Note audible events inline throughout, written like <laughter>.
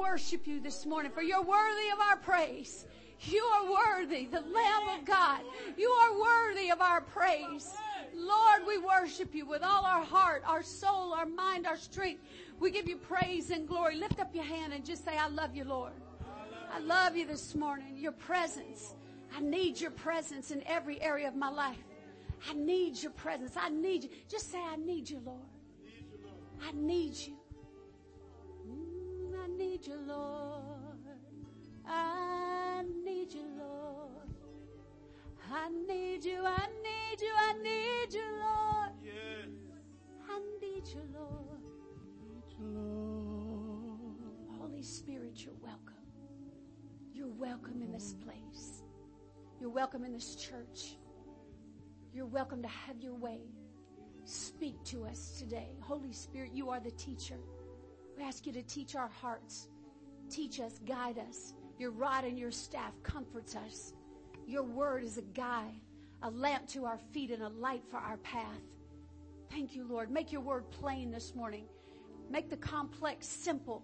worship you this morning for you're worthy of our praise. You are worthy, the Lamb of God. You are worthy of our praise. Lord, we worship you with all our heart, our soul, our mind, our strength. We give you praise and glory. Lift up your hand and just say, I love you, Lord. I love you this morning. Your presence. I need your presence in every area of my life. I need your presence. I need you. Just say, I need you, Lord. I need you. I need you, Lord. I need you, Lord. I need you. I need you. I need you, Lord. Yes. I need you, Lord. Need you, Lord. Holy Spirit, you're welcome. You're welcome in this place. You're welcome in this church. You're welcome to have your way. Speak to us today. Holy Spirit, you are the teacher. Ask you to teach our hearts. Teach us, guide us. Your rod and your staff comforts us. Your word is a guide, a lamp to our feet and a light for our path. Thank you, Lord. Make your word plain this morning. Make the complex simple.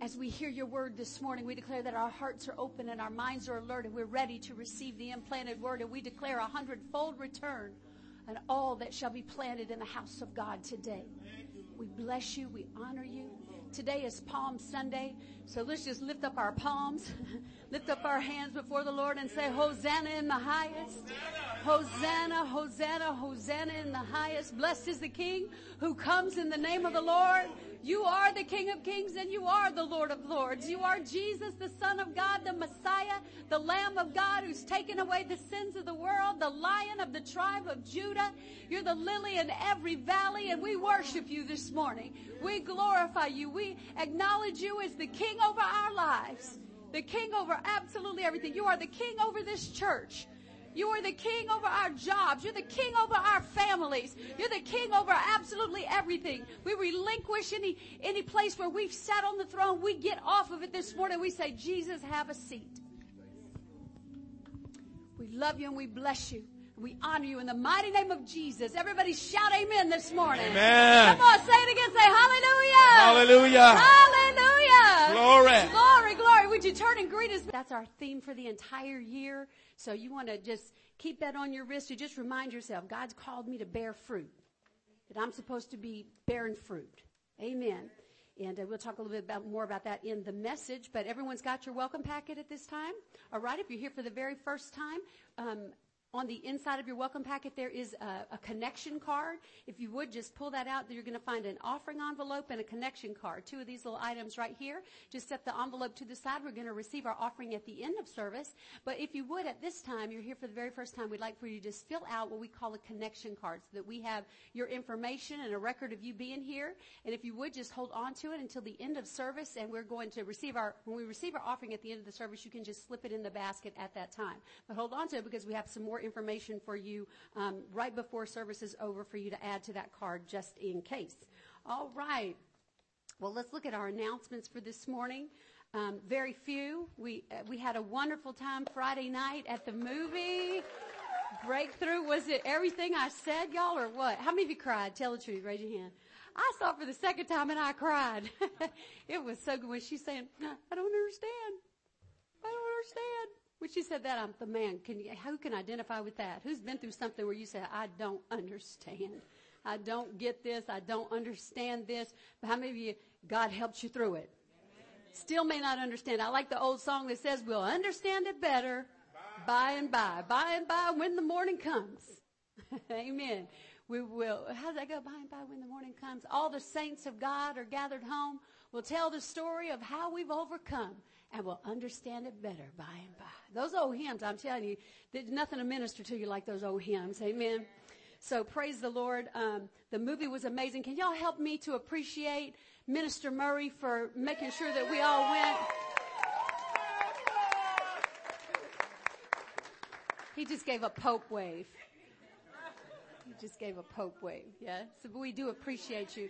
As we hear your word this morning, we declare that our hearts are open and our minds are alert and we're ready to receive the implanted word and we declare a hundredfold return and all that shall be planted in the house of God today. We bless you. We honor you. Today is Palm Sunday, so let's just lift up our palms, <laughs> lift up our hands before the Lord and say, Hosanna in the highest. Hosanna, Hosanna, Hosanna in the highest. Blessed is the King who comes in the name of the Lord. You are the King of Kings and you are the Lord of Lords. You are Jesus, the Son of God, the Messiah, the Lamb of God who's taken away the sins of the world, the Lion of the tribe of Judah. You're the lily in every valley and we worship you this morning. We glorify you. We acknowledge you as the King over our lives. The King over absolutely everything. You are the King over this church. You are the king over our jobs. You're the king over our families. You're the king over absolutely everything. We relinquish any, any place where we've sat on the throne. We get off of it this morning. We say, Jesus, have a seat. We love you and we bless you. We honor you in the mighty name of Jesus. Everybody shout amen this morning. Amen. Come on, say it again. Say hallelujah. Hallelujah. Hallelujah. Glory. Glory, glory. Would you turn and greet us? That's our theme for the entire year. So you want to just keep that on your wrist. You just remind yourself, God's called me to bear fruit. That I'm supposed to be bearing fruit. Amen. And uh, we'll talk a little bit about, more about that in the message. But everyone's got your welcome packet at this time. All right. If you're here for the very first time, um, on the inside of your welcome packet, there is a, a, connection card. If you would just pull that out, you're going to find an offering envelope and a connection card. Two of these little items right here. Just set the envelope to the side. We're going to receive our offering at the end of service. But if you would, at this time, you're here for the very first time, we'd like for you to just fill out what we call a connection card so that we have your information and a record of you being here. And if you would, just hold on to it until the end of service. And we're going to receive our, when we receive our offering at the end of the service, you can just slip it in the basket at that time. But hold on to it because we have some more information for you um, right before service is over for you to add to that card just in case. All right. Well, let's look at our announcements for this morning. Um, very few. We uh, we had a wonderful time Friday night at the movie. Breakthrough. Was it everything I said, y'all, or what? How many of you cried? Tell the truth. Raise your hand. I saw it for the second time and I cried. <laughs> it was so good when she's saying, "I don't understand. I don't understand." When she said that, I'm the man. Can you, who can identify with that? Who's been through something where you say, I don't understand. I don't get this. I don't understand this. But how many of you, God helped you through it? Still may not understand. I like the old song that says, we'll understand it better by and by. By and by when the morning comes. <laughs> Amen. We will, how does that go? By and by when the morning comes. All the saints of God are gathered home. We'll tell the story of how we've overcome and we'll understand it better by and by. Those old hymns, I'm telling you, there's nothing to minister to you like those old hymns. Amen. So praise the Lord. Um, the movie was amazing. Can y'all help me to appreciate Minister Murray for making sure that we all went? He just gave a Pope wave. He just gave a Pope wave. Yeah. So we do appreciate you.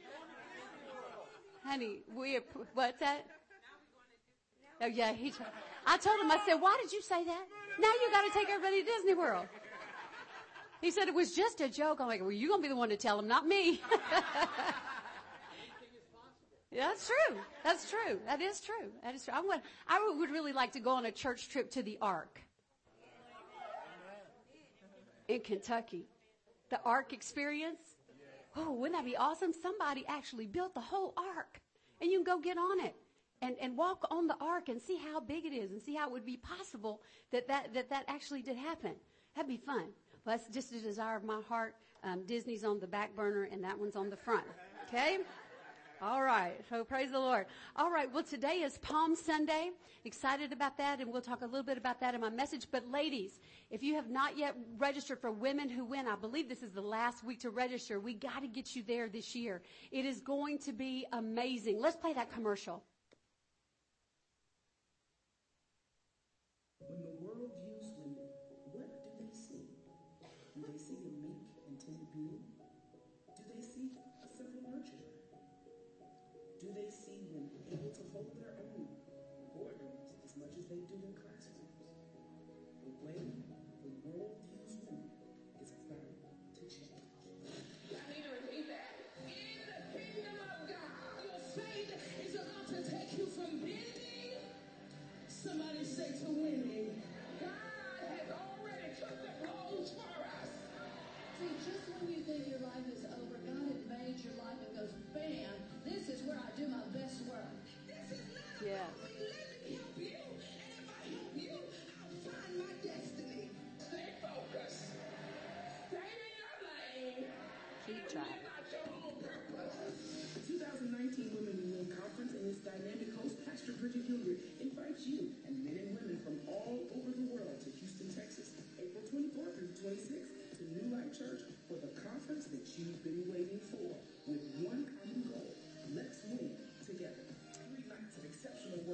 Honey, we, what's that? Oh yeah, he. I told him. I said, "Why did you say that? Now you got to take everybody to Disney World." He said it was just a joke. I'm like, "Well, you're gonna be the one to tell him, not me." <laughs> Yeah, that's true. That's true. That is true. That is true. I would, I would really like to go on a church trip to the Ark in Kentucky. The Ark experience. Oh, wouldn't that be awesome? Somebody actually built the whole Ark and you can go get on it and, and walk on the Ark and see how big it is and see how it would be possible that that, that, that actually did happen. That'd be fun. Well, that's just a desire of my heart. Um, Disney's on the back burner and that one's on the front. Okay? All right. So praise the Lord. All right. Well, today is Palm Sunday. Excited about that, and we'll talk a little bit about that in my message. But ladies, if you have not yet registered for Women Who Win, I believe this is the last week to register. We got to get you there this year. It is going to be amazing. Let's play that commercial.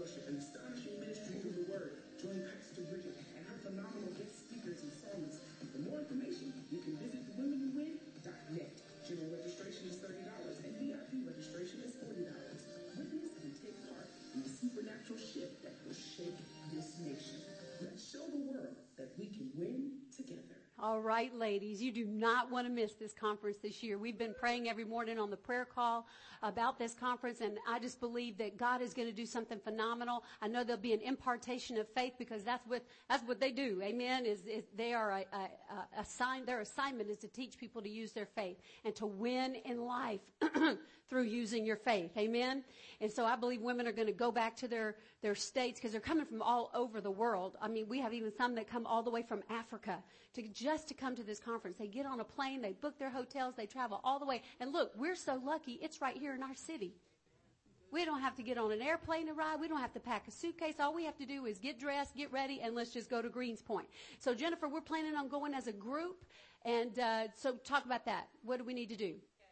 Worship and astonishing All right, ladies, you do not want to miss this conference this year. We've been praying every morning on the prayer call about this conference, and I just believe that God is going to do something phenomenal. I know there'll be an impartation of faith because that's what that's what they do. Amen. Is, is they are a, a, a assign, their assignment is to teach people to use their faith and to win in life <clears throat> through using your faith. Amen. And so I believe women are going to go back to their their states because they're coming from all over the world. I mean, we have even some that come all the way from Africa to just to come to this conference. They get on a plane, they book their hotels, they travel all the way. And look, we're so lucky. It's right here in our city. We don't have to get on an airplane to ride. We don't have to pack a suitcase. All we have to do is get dressed, get ready, and let's just go to Greens Point. So Jennifer, we're planning on going as a group. And uh, so talk about that. What do we need to do? So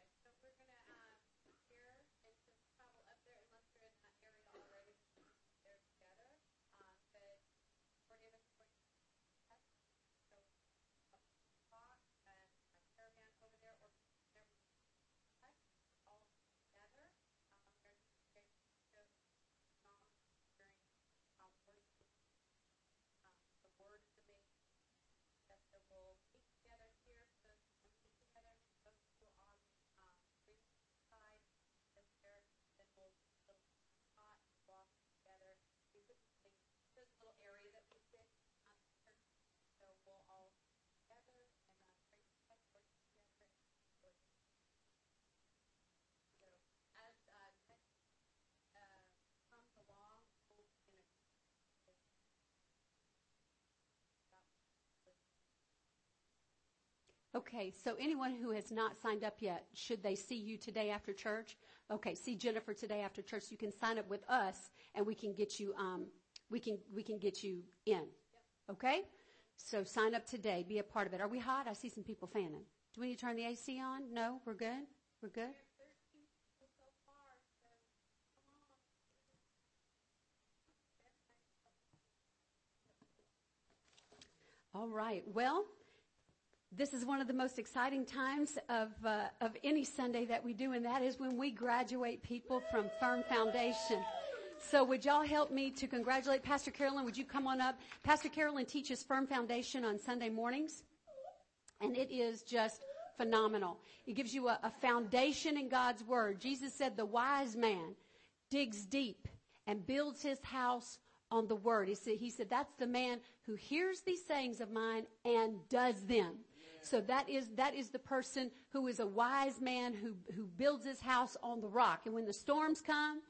we're gonna um, here and just travel up there unless you're in that area already. They're together, um, but majority of us are going to test. So a box and a caravan over there, or whenever you test, all together. Um, there's there's just um, during um, worship. Um, the word is the main that they will meet together here, so we'll meet together, those who are on um, green side, and there, then we'll we'll hot walk together. We put things, there's a little area that we sit on the church, so we'll all together and uh, pray together, worship together. and worship. So as uh, next uh, comes along, we'll you know. Okay, so anyone who has not signed up yet, should they see you today after church? Okay, see Jennifer today after church. You can sign up with us, and we can get you. Um, we can we can get you in. Okay, so sign up today. Be a part of it. Are we hot? I see some people fanning. Do we need to turn the AC on? No, we're good. We're good. All right. Well, this is one of the most exciting times of, uh, of any Sunday that we do, and that is when we graduate people from Firm Foundation. So would y'all help me to congratulate Pastor Carolyn? Would you come on up? Pastor Carolyn teaches Firm Foundation on Sunday mornings, and it is just phenomenal. It gives you a, a foundation in God's Word. Jesus said the wise man digs deep and builds his house on the word. He said, he said, that's the man who hears these sayings of mine and does them. So that is, that is the person who is a wise man who, who builds his house on the rock. And when the storms come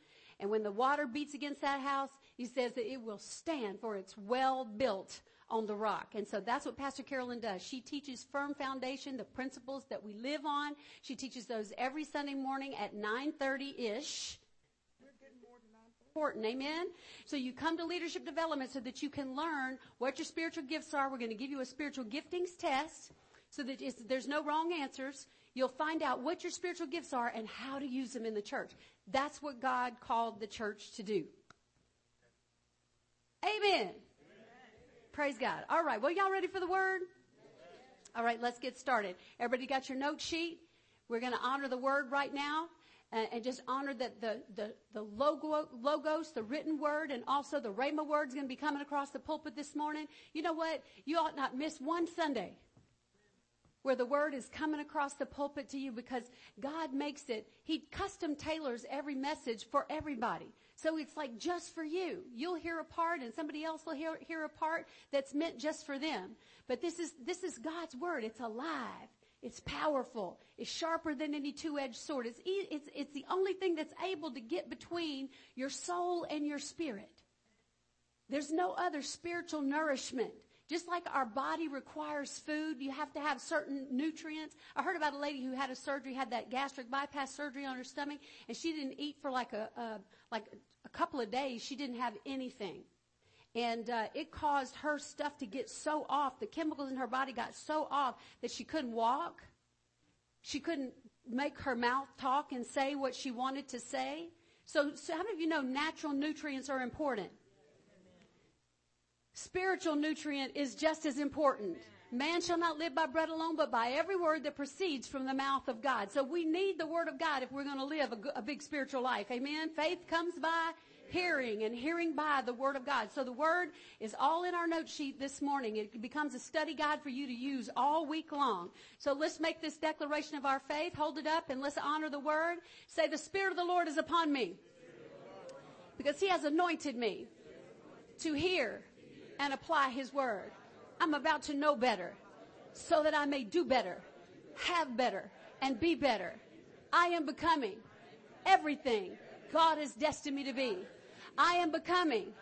and when the water beats against that house, he says that it will stand for it's well built on the rock. And so that's what Pastor Carolyn does. She teaches firm foundation, the principles that we live on. She teaches those every Sunday morning at 9.30-ish important. Amen. So you come to leadership development so that you can learn what your spiritual gifts are. We're going to give you a spiritual giftings test so that there's no wrong answers. You'll find out what your spiritual gifts are and how to use them in the church. That's what God called the church to do. Amen. Amen. Praise God. All right. Well, y'all ready for the word? All right. Let's get started. Everybody got your note sheet? We're going to honor the word right now and, just honor that the, the, the logo, logos, the written word, and also the Rhema word is going to be coming across the pulpit this morning. You know what? You ought not miss one Sunday where the word is coming across the pulpit to you because God makes it, He custom tailors every message for everybody. So it's like just for you. You'll hear a part and somebody else will hear, hear a part that's meant just for them. But this is, this is God's word. It's alive. It's powerful. It's sharper than any two-edged sword. It's, it's, it's the only thing that's able to get between your soul and your spirit. There's no other spiritual nourishment. Just like our body requires food, you have to have certain nutrients. I heard about a lady who had a surgery, had that gastric bypass surgery on her stomach, and she didn't eat for like a, a like a couple of days. She didn't have anything. And uh, it caused her stuff to get so off. The chemicals in her body got so off that she couldn't walk. She couldn't make her mouth talk and say what she wanted to say. So, so how many of you know natural nutrients are important? Spiritual nutrient is just as important. Man shall not live by bread alone, but by every word that proceeds from the mouth of God. So we need the word of God if we're going to live a, a big spiritual life. Amen. Faith comes by hearing and hearing by the word of God. So the word is all in our note sheet this morning. It becomes a study guide for you to use all week long. So let's make this declaration of our faith. Hold it up and let's honor the word. Say the spirit of the Lord is upon me because he has anointed me to hear and apply his word. I'm about to know better so that I may do better, have better, and be better. I am becoming everything God has destined me to be. I am becoming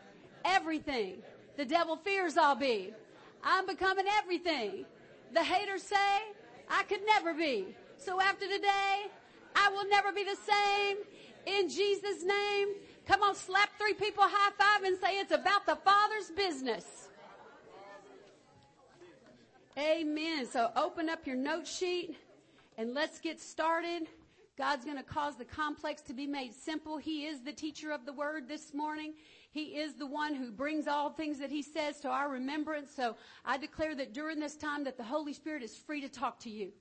everything the devil fears I'll be. I'm becoming everything the haters say I could never be. So after today, I will never be the same. In Jesus' name, come on, slap three people high five and say it's about the Father's business. Amen. So open up your note sheet and let's get started. God's going to cause the complex to be made simple. He is the teacher of the word this morning. He is the one who brings all things that he says to our remembrance. So I declare that during this time that the Holy Spirit is free to talk to you.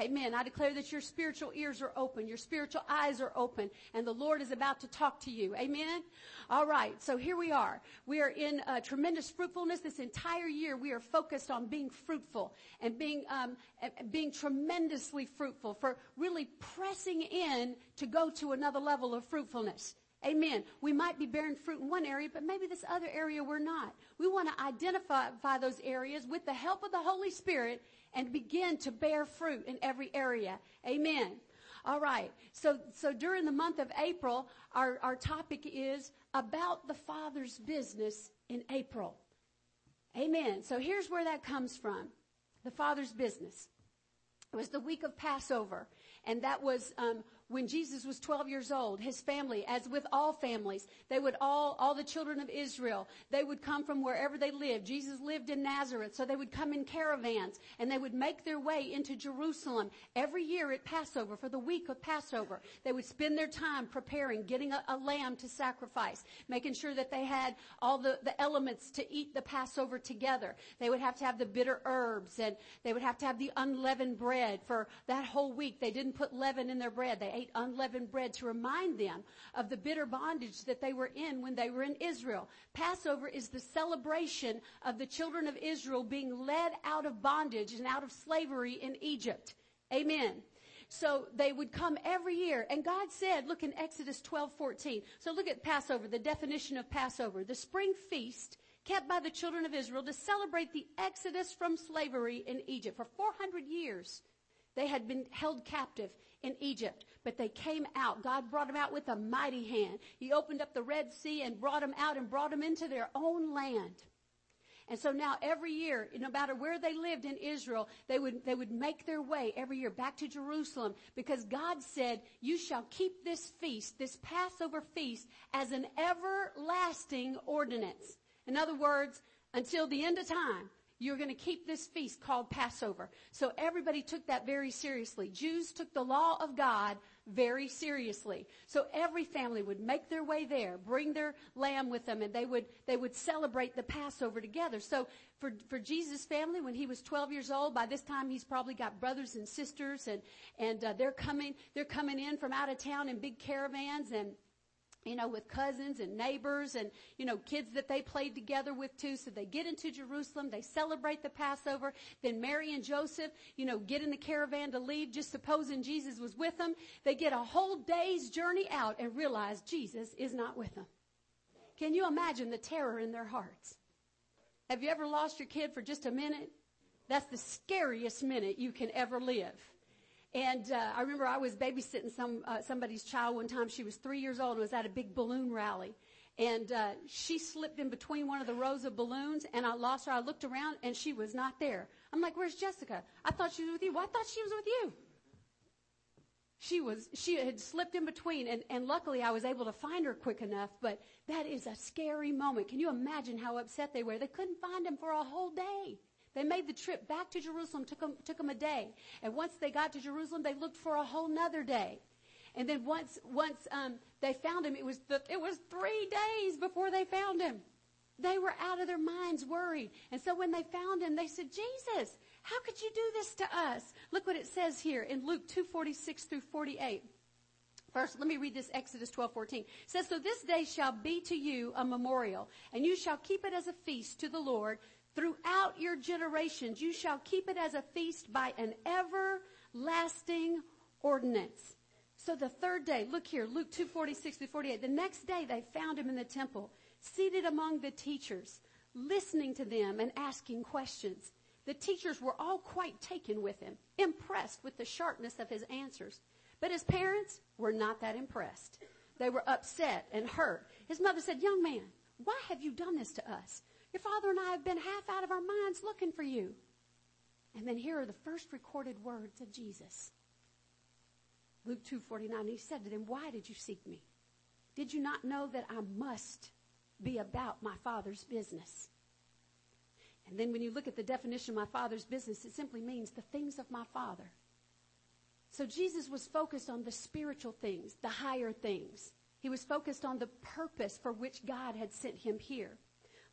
Amen. I declare that your spiritual ears are open, your spiritual eyes are open, and the Lord is about to talk to you. Amen. All right. So here we are. We are in uh, tremendous fruitfulness this entire year. We are focused on being fruitful and being um, being tremendously fruitful for really pressing in to go to another level of fruitfulness. Amen. We might be bearing fruit in one area, but maybe this other area we're not. We want to identify those areas with the help of the Holy Spirit and begin to bear fruit in every area. Amen. All right. So, so during the month of April, our, our topic is about the Father's business in April. Amen. So here's where that comes from. The Father's business. It was the week of Passover, and that was um, when Jesus was 12 years old, his family, as with all families, they would all, all the children of Israel, they would come from wherever they lived. Jesus lived in Nazareth, so they would come in caravans and they would make their way into Jerusalem every year at Passover for the week of Passover. They would spend their time preparing, getting a, a lamb to sacrifice, making sure that they had all the, the elements to eat the Passover together. They would have to have the bitter herbs and they would have to have the unleavened bread for that whole week. They didn't put leaven in their bread. They ate unleavened bread to remind them of the bitter bondage that they were in when they were in Israel. Passover is the celebration of the children of Israel being led out of bondage and out of slavery in Egypt. Amen. So they would come every year. And God said, look in Exodus 12, 14. So look at Passover, the definition of Passover. The spring feast kept by the children of Israel to celebrate the exodus from slavery in Egypt. For 400 years, they had been held captive in Egypt, but they came out. God brought them out with a mighty hand. He opened up the Red Sea and brought them out and brought them into their own land. And so now every year, no matter where they lived in Israel, they would, they would make their way every year back to Jerusalem because God said, you shall keep this feast, this Passover feast as an everlasting ordinance. In other words, until the end of time, you're going to keep this feast called Passover. So everybody took that very seriously. Jews took the law of God very seriously. So every family would make their way there, bring their lamb with them, and they would, they would celebrate the Passover together. So for, for Jesus' family, when he was 12 years old, by this time he's probably got brothers and sisters and, and, uh, they're coming, they're coming in from out of town in big caravans and, you know, with cousins and neighbors and, you know, kids that they played together with too. So they get into Jerusalem, they celebrate the Passover, then Mary and Joseph, you know, get in the caravan to leave, just supposing Jesus was with them. They get a whole day's journey out and realize Jesus is not with them. Can you imagine the terror in their hearts? Have you ever lost your kid for just a minute? That's the scariest minute you can ever live. And uh, I remember I was babysitting some uh, somebody's child one time. She was three years old and was at a big balloon rally. And uh, she slipped in between one of the rows of balloons, and I lost her. I looked around, and she was not there. I'm like, "Where's Jessica? I thought she was with you. Well, I thought she was with you." She was. She had slipped in between, and, and luckily I was able to find her quick enough. But that is a scary moment. Can you imagine how upset they were? They couldn't find him for a whole day. They made the trip back to Jerusalem, took them, took them a day. And once they got to Jerusalem, they looked for a whole nother day. And then once, once, um, they found him, it was, the, it was three days before they found him. They were out of their minds worried. And so when they found him, they said, Jesus, how could you do this to us? Look what it says here in Luke 246 through 48. First, let me read this Exodus 12, 14. It says, So this day shall be to you a memorial, and you shall keep it as a feast to the Lord throughout your generations. You shall keep it as a feast by an everlasting ordinance. So the third day, look here, Luke 2, 46 through 48. The next day they found him in the temple, seated among the teachers, listening to them and asking questions. The teachers were all quite taken with him, impressed with the sharpness of his answers. But his parents were not that impressed. They were upset and hurt. His mother said, Young man, why have you done this to us? Your father and I have been half out of our minds looking for you. And then here are the first recorded words of Jesus. Luke 2:49 he said to them, "Why did you seek me? Did you not know that I must be about my father's business?" And then when you look at the definition of my father's business, it simply means the things of my father. So Jesus was focused on the spiritual things, the higher things. He was focused on the purpose for which God had sent him here.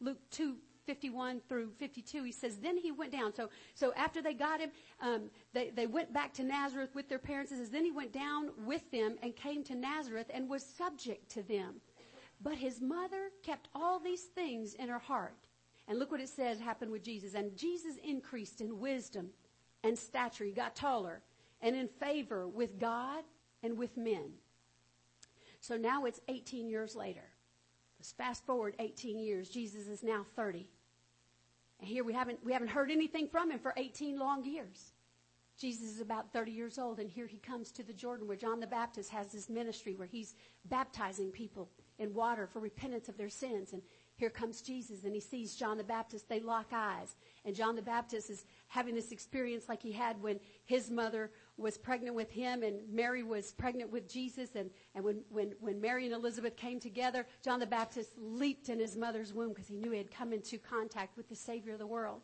Luke 2, 51 through 52, he says, then he went down. So, so after they got him, um, they, they went back to Nazareth with their parents. It says, then he went down with them and came to Nazareth and was subject to them. But his mother kept all these things in her heart. And look what it says happened with Jesus. And Jesus increased in wisdom and stature. He got taller and in favor with God and with men. So now it's 18 years later. Fast forward 18 years. Jesus is now 30. And here we haven't, we haven't heard anything from him for 18 long years. Jesus is about 30 years old, and here he comes to the Jordan where John the Baptist has his ministry where he's baptizing people in water for repentance of their sins. And here comes Jesus and he sees John the Baptist. They lock eyes. And John the Baptist is having this experience like he had when his mother was pregnant with him and Mary was pregnant with Jesus. And, and when, when, when Mary and Elizabeth came together, John the Baptist leaped in his mother's womb because he knew he had come into contact with the Savior of the world.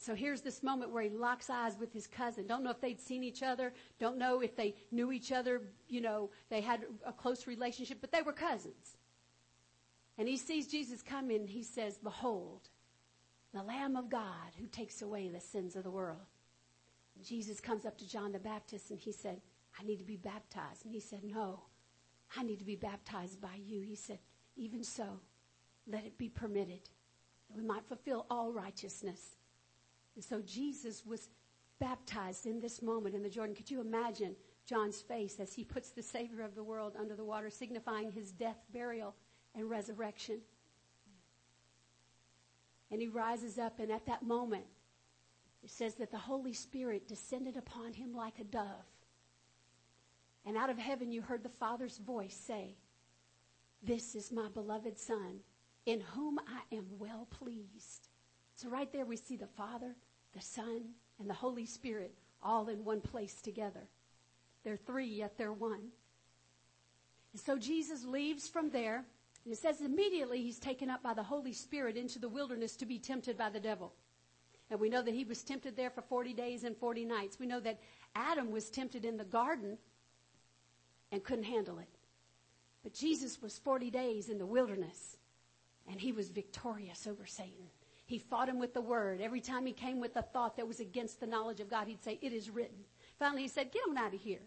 So here's this moment where he locks eyes with his cousin. Don't know if they'd seen each other. Don't know if they knew each other. You know, they had a close relationship, but they were cousins. And he sees Jesus coming. He says, Behold, the Lamb of God who takes away the sins of the world. Jesus comes up to John the Baptist and he said, I need to be baptized. And he said, No, I need to be baptized by you. He said, Even so, let it be permitted that we might fulfill all righteousness. And so Jesus was baptized in this moment in the Jordan. Could you imagine John's face as he puts the Savior of the world under the water, signifying his death, burial, and resurrection? And he rises up, and at that moment, it says that the Holy Spirit descended upon him like a dove. And out of heaven, you heard the Father's voice say, This is my beloved Son, in whom I am well pleased. So, right there, we see the Father, the Son, and the Holy Spirit all in one place together. They're three, yet they're one. And so Jesus leaves from there, and it says immediately he's taken up by the Holy Spirit into the wilderness to be tempted by the devil. And we know that he was tempted there for 40 days and 40 nights. We know that Adam was tempted in the garden and couldn't handle it. But Jesus was 40 days in the wilderness and he was victorious over Satan. He fought him with the word. Every time he came with a thought that was against the knowledge of God, he'd say, It is written. Finally, he said, Get him out of here.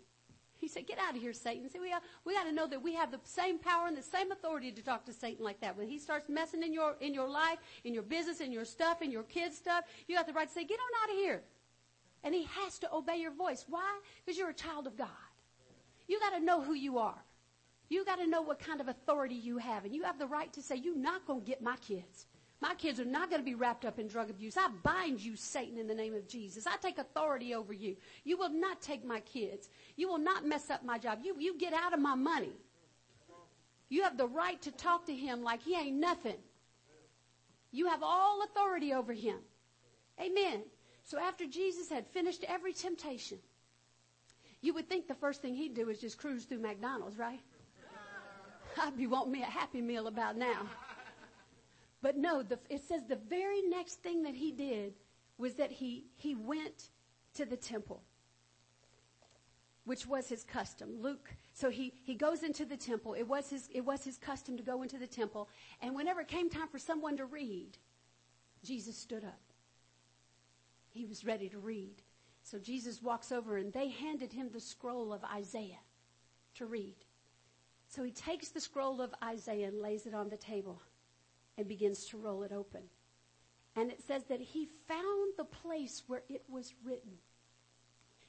He said, Get out of here, Satan. See, we we got to know that we have the same power and the same authority to talk to Satan like that. When he starts messing in your, in your life, in your business, in your stuff, in your kids' stuff, you got the right to say, Get on out of here. And he has to obey your voice. Why? Because you're a child of God. You got to know who you are. You got to know what kind of authority you have. And you have the right to say, You're not going to get my kids. My kids are not going to be wrapped up in drug abuse. I bind you, Satan, in the name of Jesus. I take authority over you. You will not take my kids. You will not mess up my job. You, you get out of my money. You have the right to talk to him like he ain't nothing. You have all authority over him. Amen. So after Jesus had finished every temptation, you would think the first thing he'd do is just cruise through McDonald's, right? <laughs> I'd be wanting me a happy meal about now. But no, the, it says the very next thing that he did was that he, he went to the temple, which was his custom. Luke, so he, he goes into the temple. It was his, it was his custom to go into the temple. And whenever it came time for someone to read, Jesus stood up. He was ready to read. So Jesus walks over and they handed him the scroll of Isaiah to read. So he takes the scroll of Isaiah and lays it on the table and begins to roll it open. And it says that he found the place where it was written.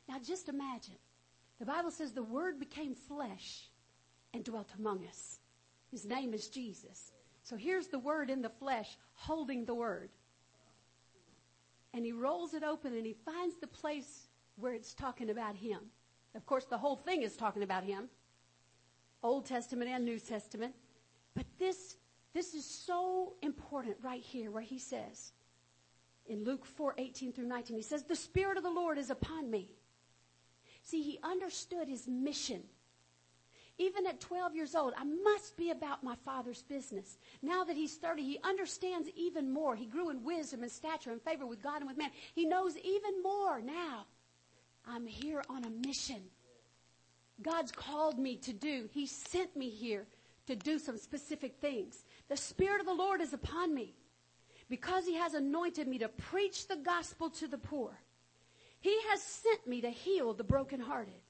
Now just imagine. The Bible says the Word became flesh and dwelt among us. His name is Jesus. So here's the Word in the flesh holding the Word. And he rolls it open and he finds the place where it's talking about him. Of course, the whole thing is talking about him. Old Testament and New Testament. But this this is so important right here where he says in Luke 4, 18 through 19, he says, the Spirit of the Lord is upon me. See, he understood his mission. Even at 12 years old, I must be about my father's business. Now that he's 30, he understands even more. He grew in wisdom and stature and favor with God and with man. He knows even more now. I'm here on a mission. God's called me to do. He sent me here to do some specific things. The Spirit of the Lord is upon me because He has anointed me to preach the gospel to the poor. He has sent me to heal the brokenhearted,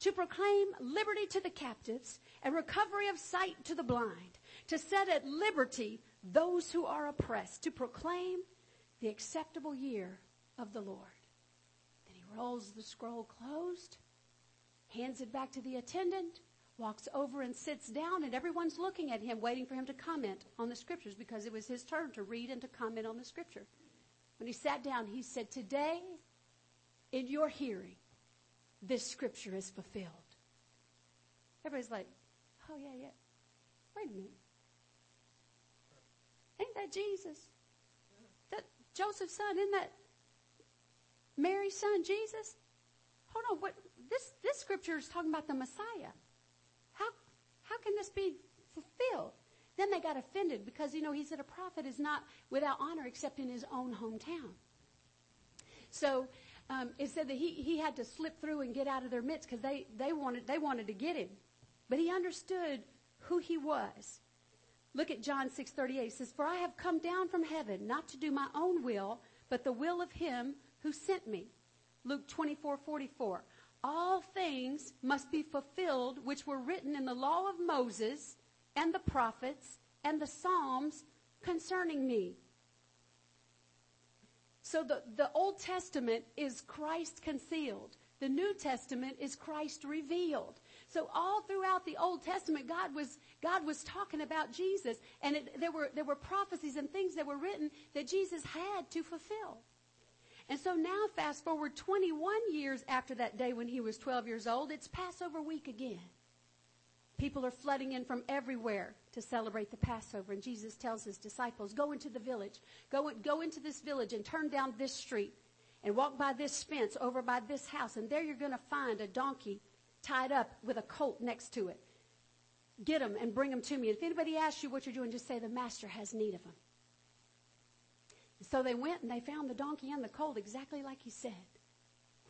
to proclaim liberty to the captives and recovery of sight to the blind, to set at liberty those who are oppressed, to proclaim the acceptable year of the Lord. Then he rolls the scroll closed, hands it back to the attendant, walks over and sits down, and everyone's looking at him, waiting for him to comment on the scriptures because it was his turn to read and to comment on the scripture. When he sat down, he said, Today, in your hearing, this scripture is fulfilled. Everybody's like, Oh, yeah, yeah. Wait a minute. Ain't that Jesus? That Joseph's son, isn't that Mary's son, Jesus? Hold on, what this this scripture is talking about the Messiah. Can this be fulfilled? Then they got offended because, you know, he said a prophet is not without honor except in his own hometown. So um, it said that he, he had to slip through and get out of their midst because they, they, wanted, they wanted to get him. But he understood who he was. Look at John 6:38. It says, "For I have come down from heaven not to do my own will, but the will of him who sent me." Luke 24:44 all things must be fulfilled which were written in the law of Moses and the prophets and the Psalms concerning me. So the, the Old Testament is Christ concealed. The New Testament is Christ revealed. So all throughout the Old Testament, God was, God was talking about Jesus. And it, there were, there were prophecies and things that were written that Jesus had to fulfill. And so now fast forward 21 years after that day when he was 12 years old, it's Passover week again. People are flooding in from everywhere to celebrate the Passover. And Jesus tells his disciples, go into the village. Go, go into this village and turn down this street and walk by this fence over by this house. And there you're going to find a donkey tied up with a colt next to it. Get them and bring them to me. And if anybody asks you what you're doing, just say the master has need of them. So they went and they found the donkey and the colt exactly like he said.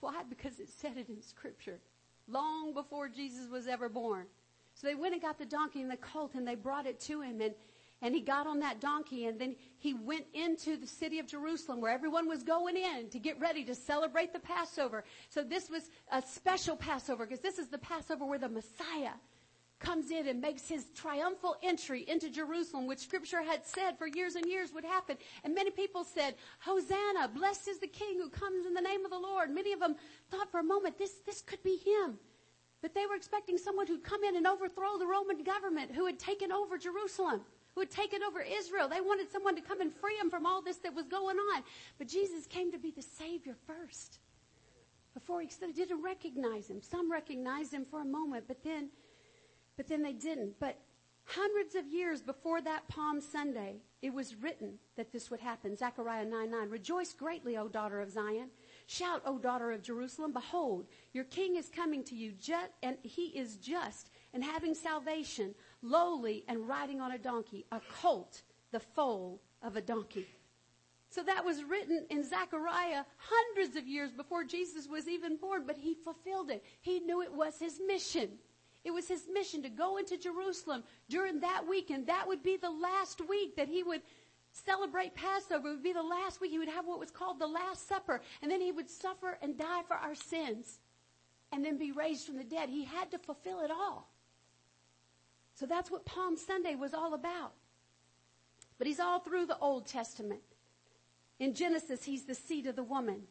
Why? Because it said it in scripture long before Jesus was ever born. So they went and got the donkey and the colt and they brought it to him and, and he got on that donkey and then he went into the city of Jerusalem where everyone was going in to get ready to celebrate the Passover. So this was a special Passover because this is the Passover where the Messiah comes in and makes his triumphal entry into Jerusalem, which scripture had said for years and years would happen. And many people said, Hosanna, blessed is the King who comes in the name of the Lord. Many of them thought for a moment, this, this could be him. But they were expecting someone who'd come in and overthrow the Roman government, who had taken over Jerusalem, who had taken over Israel. They wanted someone to come and free them from all this that was going on. But Jesus came to be the Savior first. Before he didn't recognize him. Some recognized him for a moment, but then, but then they didn't. But hundreds of years before that Palm Sunday, it was written that this would happen. Zechariah 9 9. Rejoice greatly, O daughter of Zion. Shout, O daughter of Jerusalem, behold, your king is coming to you, and he is just and having salvation, lowly and riding on a donkey, a colt, the foal of a donkey. So that was written in Zechariah hundreds of years before Jesus was even born, but he fulfilled it. He knew it was his mission. It was his mission to go into Jerusalem during that week, and that would be the last week that he would celebrate Passover. It would be the last week. He would have what was called the Last Supper. And then he would suffer and die for our sins and then be raised from the dead. He had to fulfill it all. So that's what Palm Sunday was all about. But he's all through the Old Testament. In Genesis, he's the seed of the woman.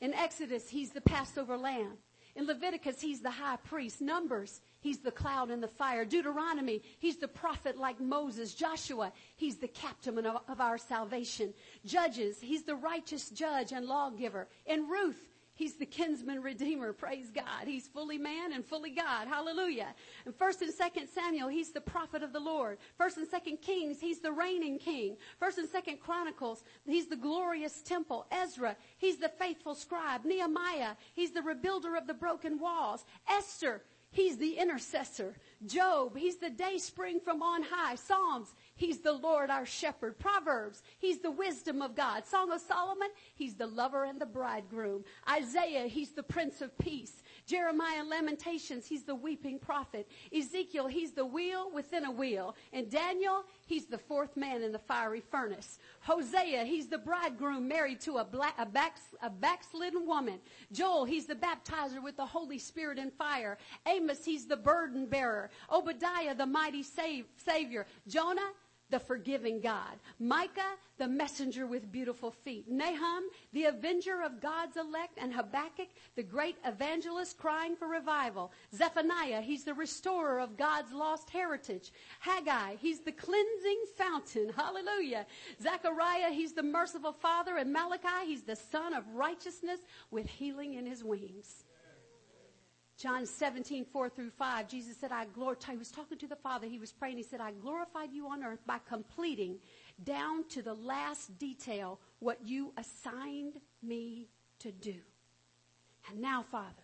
In Exodus, he's the Passover lamb. In Leviticus, he's the high priest. Numbers, he's the cloud and the fire. Deuteronomy, he's the prophet like Moses. Joshua, he's the captain of, of our salvation. Judges, he's the righteous judge and lawgiver. In Ruth, He's the kinsman redeemer. Praise God. He's fully man and fully God. Hallelujah. And first and second Samuel, he's the prophet of the Lord. First and second Kings, he's the reigning king. First and second Chronicles, he's the glorious temple. Ezra, he's the faithful scribe. Nehemiah, he's the rebuilder of the broken walls. Esther, he's the intercessor. Job, he's the day spring from on high. Psalms, He's the Lord our shepherd. Proverbs, He's the wisdom of God. Song of Solomon, He's the lover and the bridegroom. Isaiah, He's the Prince of Peace. Jeremiah, Lamentations, He's the weeping prophet. Ezekiel, He's the wheel within a wheel. And Daniel, He's the fourth man in the fiery furnace. Hosea, He's the bridegroom married to a, black, a, back, a backslidden woman. Joel, He's the baptizer with the Holy Spirit and fire. Amos, He's the burden bearer. Obadiah, the mighty save, savior. Jonah, the forgiving God. Micah, the messenger with beautiful feet. Nahum, the avenger of God's elect. And Habakkuk, the great evangelist crying for revival. Zephaniah, he's the restorer of God's lost heritage. Haggai, he's the cleansing fountain. Hallelujah. Zechariah, he's the merciful father. And Malachi, he's the sun of righteousness with healing in his wings. John 17, 4 through 5, Jesus said, I glorify, he was talking to the Father, he was praying, he said, I glorified you on earth by completing down to the last detail what you assigned me to do. And now, Father,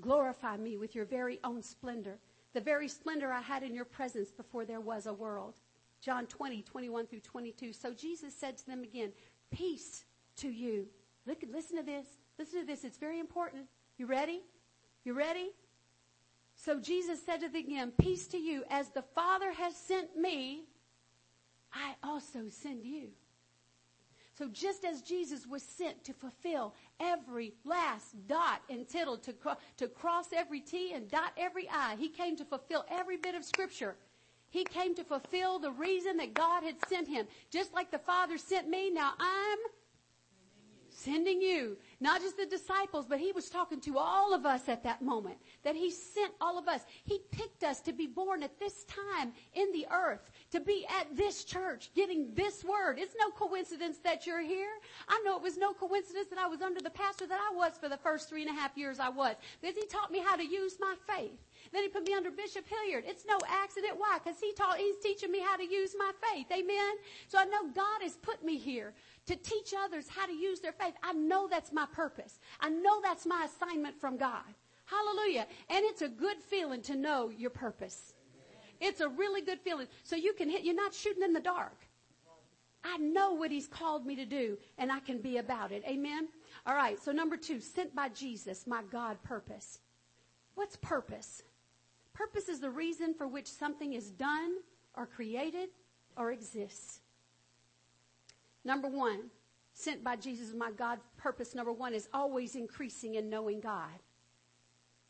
glorify me with your very own splendor, the very splendor I had in your presence before there was a world. John 20, 21 through 22. So Jesus said to them again, peace to you. Look, listen to this. Listen to this. It's very important. You ready? You ready? So Jesus said to them Peace to you. As the Father has sent me, I also send you. So just as Jesus was sent to fulfill every last dot and tittle, to, cro- to cross every T and dot every I, he came to fulfill every bit of scripture. He came to fulfill the reason that God had sent him. Just like the Father sent me, now I'm sending you, not just the disciples, but he was talking to all of us at that moment, that he sent all of us. He picked us to be born at this time in the earth, to be at this church, getting this word. It's no coincidence that you're here. I know it was no coincidence that I was under the pastor that I was for the first three and a half years I was, because he taught me how to use my faith. Then he put me under Bishop Hilliard. It's no accident. Why? Because he taught, he's teaching me how to use my faith. Amen. So I know God has put me here to teach others how to use their faith. I know that's my purpose. I know that's my assignment from God. Hallelujah. And it's a good feeling to know your purpose. It's a really good feeling. So you can hit, you're not shooting in the dark. I know what he's called me to do and I can be about it. Amen. All right. So number two, sent by Jesus, my God purpose. What's purpose? Purpose is the reason for which something is done or created or exists. Number one, sent by Jesus, my God purpose number one is always increasing in knowing God.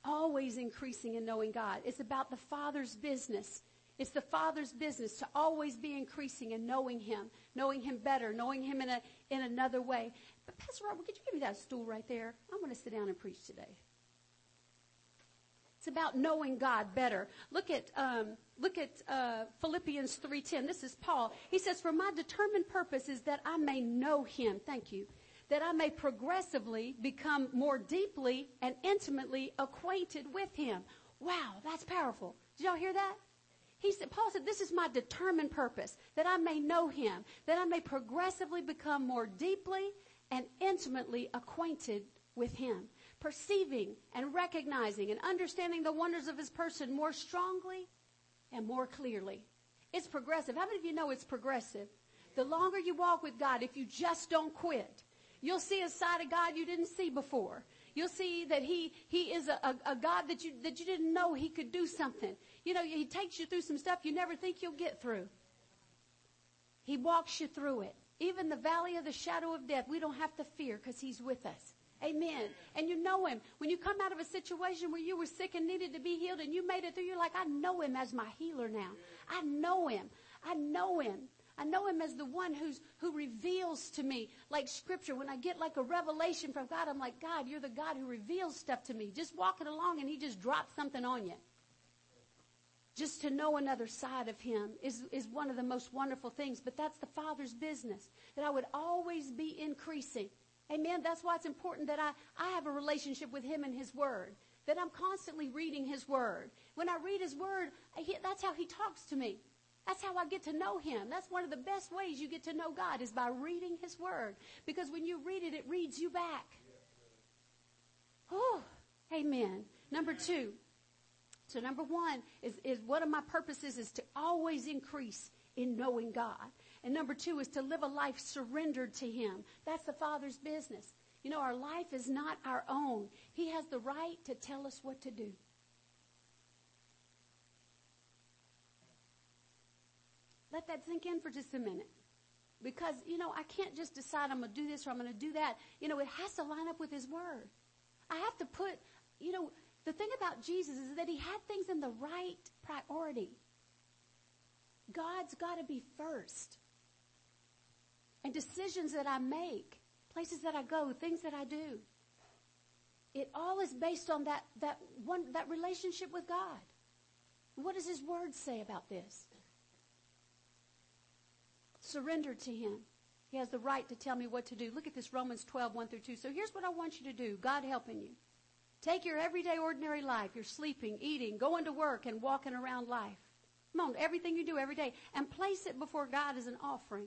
Always increasing in knowing God. It's about the Father's business. It's the Father's business to always be increasing in knowing Him, knowing Him better, knowing Him in a in another way. But Pastor Robert, could you give me that stool right there? I want to sit down and preach today. It's about knowing God better. Look at um, look at uh, Philippians three ten. This is Paul. He says, "For my determined purpose is that I may know Him." Thank you. That I may progressively become more deeply and intimately acquainted with Him. Wow, that's powerful. Did y'all hear that? He said, Paul said, this is my determined purpose, that I may know him, that I may progressively become more deeply and intimately acquainted with him perceiving and recognizing and understanding the wonders of his person more strongly and more clearly. It's progressive. How many of you know it's progressive? The longer you walk with God, if you just don't quit, you'll see a side of God you didn't see before. You'll see that he, he is a, a, a God that you, that you didn't know he could do something. You know, he takes you through some stuff you never think you'll get through. He walks you through it. Even the valley of the shadow of death, we don't have to fear because he's with us. Amen. And you know him. When you come out of a situation where you were sick and needed to be healed and you made it through, you're like, I know him as my healer now. I know him. I know him. I know him as the one who's, who reveals to me, like scripture. When I get like a revelation from God, I'm like, God, you're the God who reveals stuff to me. Just walking along and he just drops something on you. Just to know another side of him is, is one of the most wonderful things. But that's the Father's business. That I would always be increasing. Amen. That's why it's important that I, I have a relationship with Him and His Word. That I'm constantly reading His Word. When I read His Word, that's how He talks to me. That's how I get to know Him. That's one of the best ways you get to know God is by reading His Word. Because when you read it, it reads you back. Oh, amen. Number two. So number one is, is one of my purposes is to always increase in knowing God. And number two is to live a life surrendered to Him. That's the Father's business. You know, our life is not our own. He has the right to tell us what to do. Let that sink in for just a minute. Because, you know, I can't just decide I'm going to do this or I'm going to do that. You know, it has to line up with His Word. I have to put, you know, the thing about Jesus is that He had things in the right priority. God's got to be first and decisions that I make, places that I go, things that I do. It all is based on that, that one, that relationship with God. What does His Word say about this? Surrender to Him. He has the right to tell me what to do. Look at this Romans 12, 1 through 2. So here's what I want you to do. God helping you. Take your everyday ordinary life. You're sleeping, eating, going to work, and walking around life. Come on, everything you do every day. And place it before God as an offering.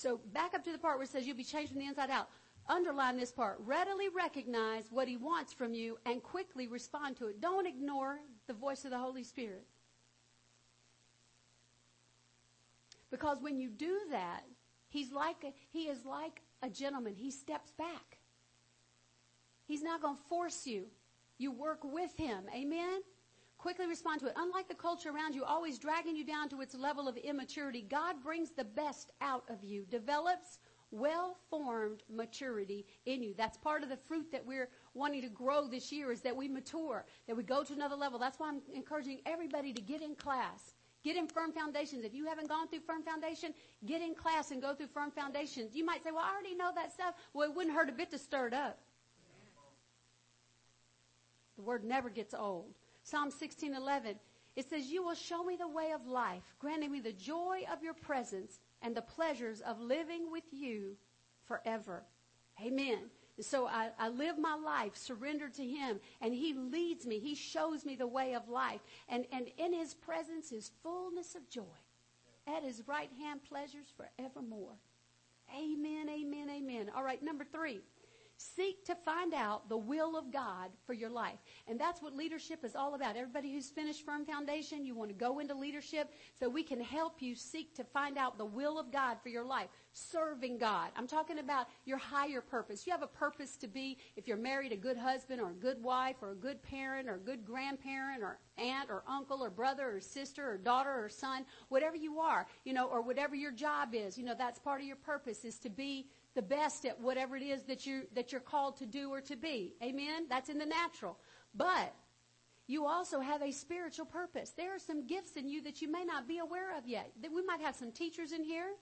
So back up to the part where it says you'll be changed from the inside out. Underline this part. Readily recognize what he wants from you and quickly respond to it. Don't ignore the voice of the Holy Spirit. Because when you do that, he's like a, he is like a gentleman. He steps back. He's not going to force you. You work with him. Amen? Quickly respond to it. Unlike the culture around you, always dragging you down to its level of immaturity, God brings the best out of you, develops well-formed maturity in you. That's part of the fruit that we're wanting to grow this year is that we mature, that we go to another level. That's why I'm encouraging everybody to get in class. Get in firm foundations. If you haven't gone through firm foundation, get in class and go through firm foundations. You might say, well, I already know that stuff. Well, it wouldn't hurt a bit to stir it up. The word never gets old. Psalm 16:11 it says you will show me the way of life granting me the joy of your presence and the pleasures of living with you forever. Amen. And so I, I live my life surrendered to him and he leads me. He shows me the way of life and, and in his presence is fullness of joy. At his right hand pleasures forevermore. Amen amen amen. All right number three Seek to find out the will of God for your life. And that's what leadership is all about. Everybody who's finished Firm Foundation, you want to go into leadership so we can help you seek to find out the will of God for your life. Serving God. I'm talking about your higher purpose. You have a purpose to be, if you're married, a good husband or a good wife or a good parent or a good grandparent or aunt or uncle or brother or sister or daughter or son, whatever you are, you know, or whatever your job is, you know, that's part of your purpose is to be the best at whatever it is that you that you're called to do or to be. Amen. That's in the natural. But you also have a spiritual purpose. There are some gifts in you that you may not be aware of yet. That we might have some teachers in here.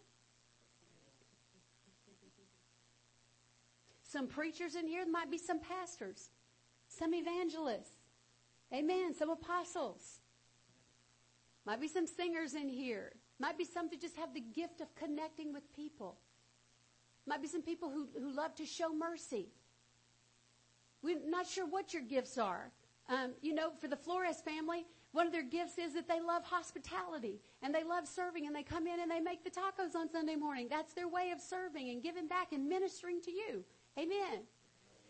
Some preachers in here, there might be some pastors, some evangelists. Amen. Some apostles. Might be some singers in here. Might be some that just have the gift of connecting with people. Might be some people who, who love to show mercy. We're not sure what your gifts are. Um, you know, for the Flores family, one of their gifts is that they love hospitality and they love serving and they come in and they make the tacos on Sunday morning. That's their way of serving and giving back and ministering to you. Amen.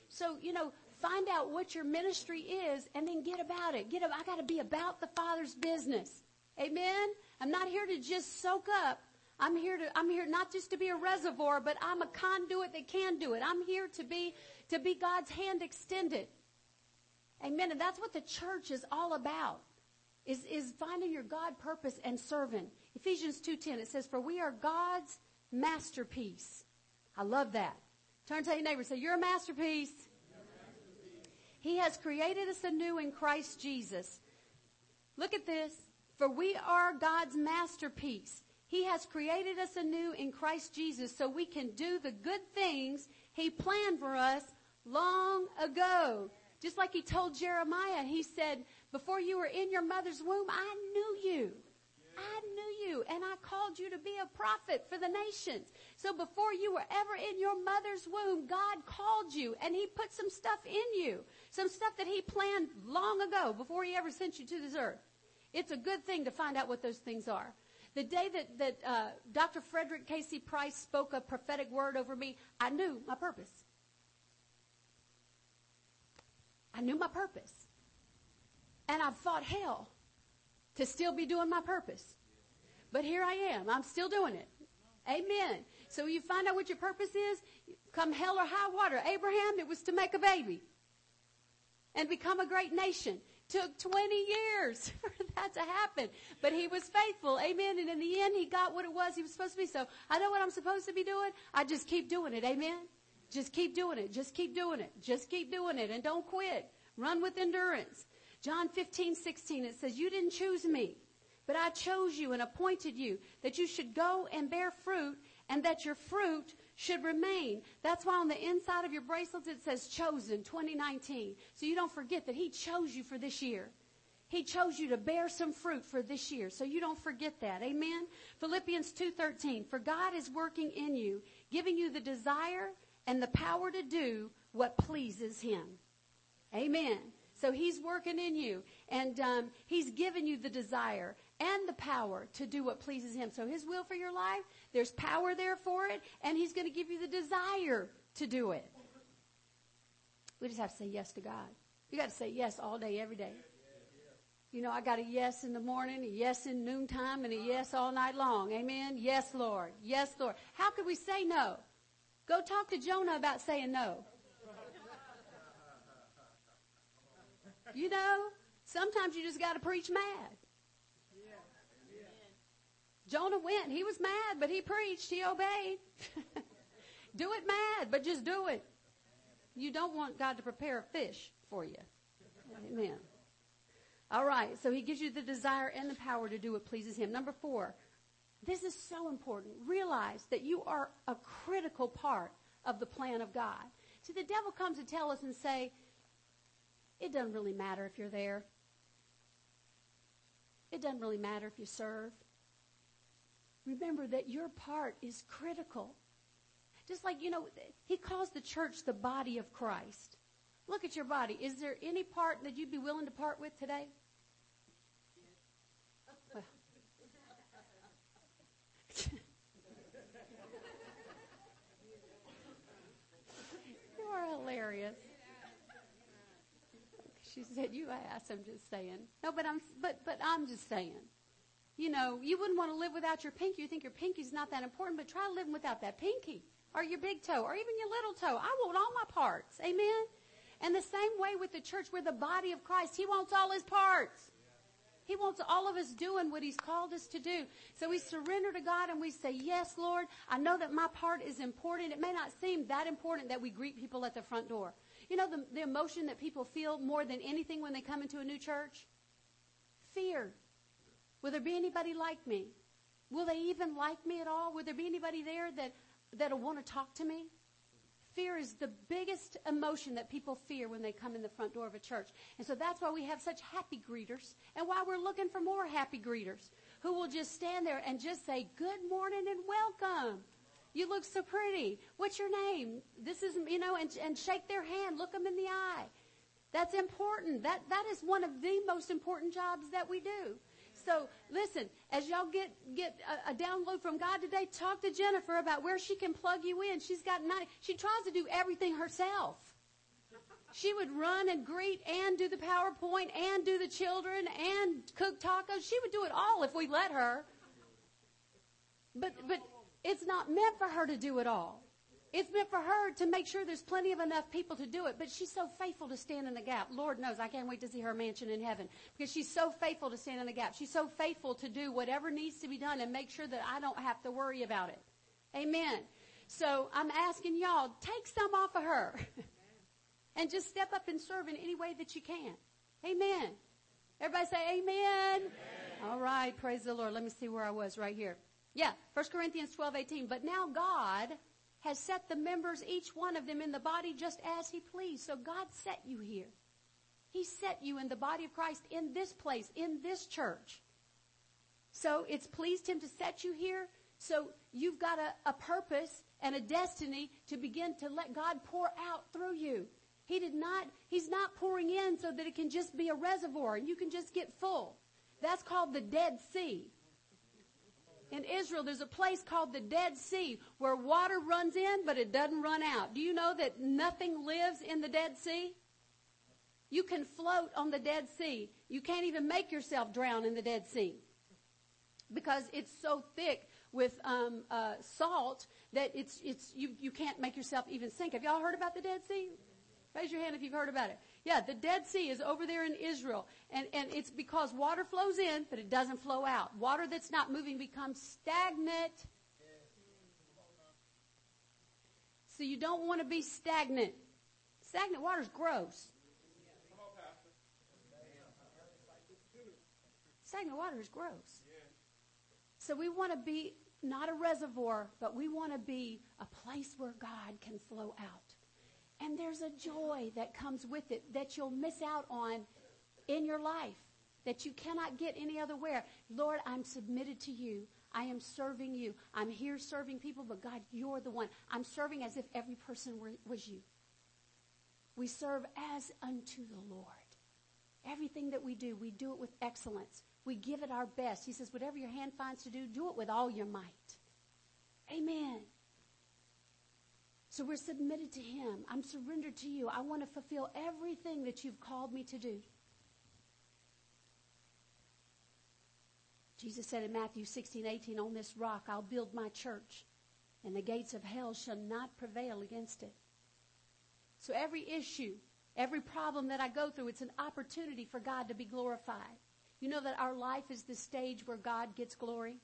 So, you know, find out what your ministry is and then get about it. Get, up. I got to be about the Father's business. Amen. I'm not here to just soak up I'm here to, I'm here not just to be a reservoir, but I'm a conduit that can do it. I'm here to be, to be God's hand extended. Amen. And that's what the church is all about. Is, is finding your God purpose and serving. Ephesians 2.10, it says, for we are God's masterpiece. I love that. Turn to your neighbor say, you're a masterpiece. He has created us anew in Christ Jesus. Look at this. For we are God's masterpiece. He has created us anew in Christ Jesus so we can do the good things He planned for us long ago. Just like He told Jeremiah, He said, before you were in your mother's womb, I knew you. I knew you and I called you to be a prophet for the nations. So before you were ever in your mother's womb, God called you and He put some stuff in you. Some stuff that He planned long ago before He ever sent you to this earth. It's a good thing to find out what those things are. The day that, that uh, Dr. Frederick K.C. Price spoke a prophetic word over me, I knew my purpose. I knew my purpose. And I've fought hell to still be doing my purpose. But here I am. I'm still doing it. Amen. So you find out what your purpose is, come hell or high water. Abraham, it was to make a baby and become a great nation. Took 20 years <laughs> for that to happen. But he was faithful. Amen. And in the end, he got what it was he was supposed to be. So I know what I'm supposed to be doing. I just keep doing it. Amen. Just keep doing it. Just keep doing it. Just keep doing it. And don't quit. Run with endurance. John 15, 16, it says, you didn't choose me, but I chose you and appointed you that you should go and bear fruit and that your fruit should remain. That's why on the inside of your bracelets it says chosen 2019. So you don't forget that he chose you for this year. He chose you to bear some fruit for this year. So you don't forget that. Amen. Philippians 2:13 For God is working in you, giving you the desire and the power to do what pleases him. Amen. So he's working in you and um, he's given you the desire and the power to do what pleases him. So his will for your life, there's power there for it and he's going to give you the desire to do it. We just have to say yes to God. You got to say yes all day, every day. You know, I got a yes in the morning, a yes in noontime, and a yes all night long. Amen. Yes, Lord. Yes, Lord. How could we say no? Go talk to Jonah about saying no. You know, sometimes you just got to preach mad. Jonah went. He was mad, but he preached. He obeyed. <laughs> do it mad, but just do it. You don't want God to prepare a fish for you. Amen. All right. So he gives you the desire and the power to do what pleases him. Number four. This is so important. Realize that you are a critical part of the plan of God. See, the devil comes to tell us and say, it doesn't really matter if you're there. It doesn't really matter if you serve. Remember that your part is critical. Just like, you know, he calls the church the body of Christ. Look at your body. Is there any part that you'd be willing to part with today? Well. <laughs> you are hilarious. She said, "You asked." I'm just saying. No, but I'm but but I'm just saying. You know, you wouldn't want to live without your pinky. You think your pinky's not that important, but try living without that pinky or your big toe or even your little toe. I want all my parts. Amen. And the same way with the church, we're the body of Christ. He wants all his parts. He wants all of us doing what he's called us to do. So we surrender to God and we say, yes, Lord, I know that my part is important. It may not seem that important that we greet people at the front door. You know the, the emotion that people feel more than anything when they come into a new church? Fear. Will there be anybody like me? Will they even like me at all? Will there be anybody there that, that'll want to talk to me? Fear is the biggest emotion that people fear when they come in the front door of a church. And so that's why we have such happy greeters and why we're looking for more happy greeters who will just stand there and just say, good morning and welcome. You look so pretty. What's your name? This is, you know, and, and shake their hand, look them in the eye. That's important. That, that is one of the most important jobs that we do. So listen, as y'all get, get a, a, download from God today, talk to Jennifer about where she can plug you in. She's got nine, she tries to do everything herself. She would run and greet and do the PowerPoint and do the children and cook tacos. She would do it all if we let her. But, but it's not meant for her to do it all. It's meant for her to make sure there's plenty of enough people to do it. But she's so faithful to stand in the gap. Lord knows I can't wait to see her mansion in heaven because she's so faithful to stand in the gap. She's so faithful to do whatever needs to be done and make sure that I don't have to worry about it. Amen. So I'm asking y'all, take some off of her <laughs> and just step up and serve in any way that you can. Amen. Everybody say amen. amen. All right. Praise the Lord. Let me see where I was right here. Yeah. 1 Corinthians 12, 18. But now God has set the members, each one of them in the body just as he pleased. So God set you here. He set you in the body of Christ in this place, in this church. So it's pleased him to set you here. So you've got a, a purpose and a destiny to begin to let God pour out through you. He did not, he's not pouring in so that it can just be a reservoir and you can just get full. That's called the Dead Sea in Israel, there's a place called the Dead Sea where water runs in, but it doesn't run out. Do you know that nothing lives in the Dead Sea? You can float on the Dead Sea. You can't even make yourself drown in the Dead Sea because it's so thick with um, uh, salt that it's it's you you can't make yourself even sink. Have y'all heard about the Dead Sea? Raise your hand if you've heard about it. Yeah, the Dead Sea is over there in Israel. And, and it's because water flows in, but it doesn't flow out. Water that's not moving becomes stagnant. So you don't want to be stagnant. Stagnant water is gross. Stagnant water is gross. So we want to be not a reservoir, but we want to be a place where God can flow out. And there's a joy that comes with it that you'll miss out on in your life that you cannot get any other where. Lord, I'm submitted to you. I am serving you. I'm here serving people, but God, you're the one. I'm serving as if every person were, was you. We serve as unto the Lord. Everything that we do, we do it with excellence. We give it our best. He says, whatever your hand finds to do, do it with all your might. Amen. So we're submitted to Him. I'm surrendered to you. I want to fulfill everything that you've called me to do. Jesus said in Matthew 16, 18, on this rock I'll build my church, and the gates of hell shall not prevail against it. So every issue, Every problem that I go through, it's an opportunity for God to be glorified. You know that our life is the stage where God gets glory?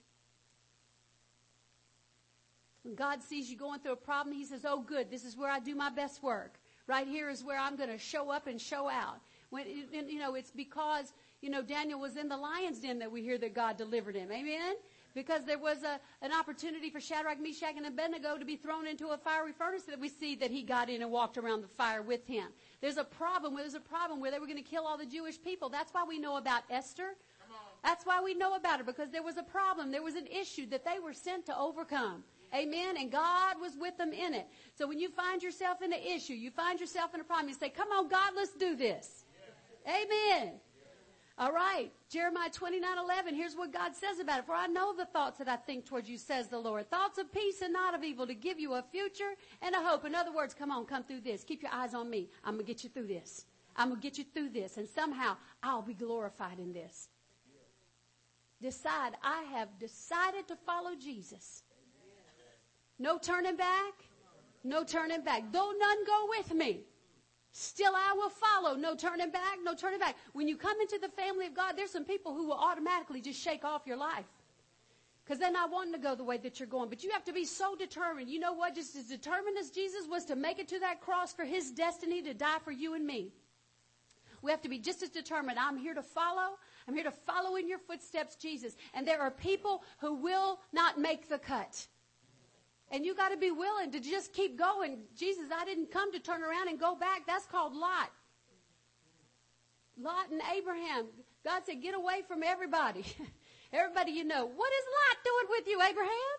When God sees you going through a problem, He says, Oh, good, this is where I do my best work. Right here is where I'm going to show up and show out. When, you know, it's because, you know, Daniel was in the lion's den that we hear that God delivered him. Amen? Because there was a, an opportunity for Shadrach, Meshach, and Abednego to be thrown into a fiery furnace that we see that he got in and walked around the fire with him. There's a problem. There's a problem where they were going to kill all the Jewish people. That's why we know about Esther. That's why we know about her because there was a problem. There was an issue that they were sent to overcome. Amen. And God was with them in it. So when you find yourself in an issue, you find yourself in a problem, you say, come on, God, let's do this. Amen. All right. Jeremiah 29, 11. Here's what God says about it. For I know the thoughts that I think towards you, says the Lord. Thoughts of peace and not of evil to give you a future and a hope. In other words, come on, come through this. Keep your eyes on me. I'm going to get you through this. I'm going to get you through this. And somehow I'll be glorified in this. Decide. I have decided to follow Jesus. No turning back. No turning back. Though none go with me, still I will follow. No turning back. No turning back. When you come into the family of God, there's some people who will automatically just shake off your life. Because they're not wanting to go the way that you're going. But you have to be so determined. You know what? Just as determined as Jesus was to make it to that cross for his destiny to die for you and me. We have to be just as determined. I'm here to follow. I'm here to follow in your footsteps, Jesus. And there are people who will not make the cut. And you got to be willing to just keep going. Jesus, I didn't come to turn around and go back. That's called Lot. Lot and Abraham. God said, get away from everybody. <laughs> everybody you know. What is Lot doing with you, Abraham?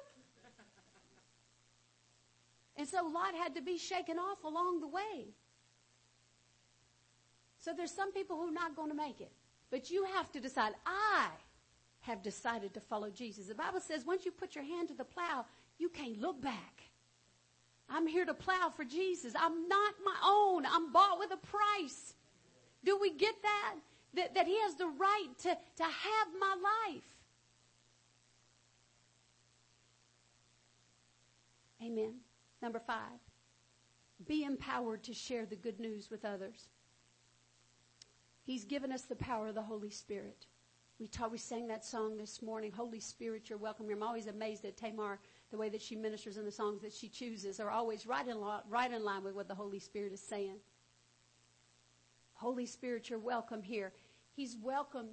And so Lot had to be shaken off along the way. So there's some people who are not going to make it. But you have to decide, I have decided to follow Jesus. The Bible says once you put your hand to the plow, you can't look back. I'm here to plow for Jesus. I'm not my own. I'm bought with a price. Do we get that? That, that He has the right to, to have my life. Amen. Number five, be empowered to share the good news with others. He's given us the power of the Holy Spirit. We taught, we sang that song this morning, Holy Spirit, you're welcome here. I'm always amazed at Tamar the way that she ministers and the songs that she chooses are always right in, right in line with what the Holy Spirit is saying. Holy Spirit, you're welcome here. He's welcome.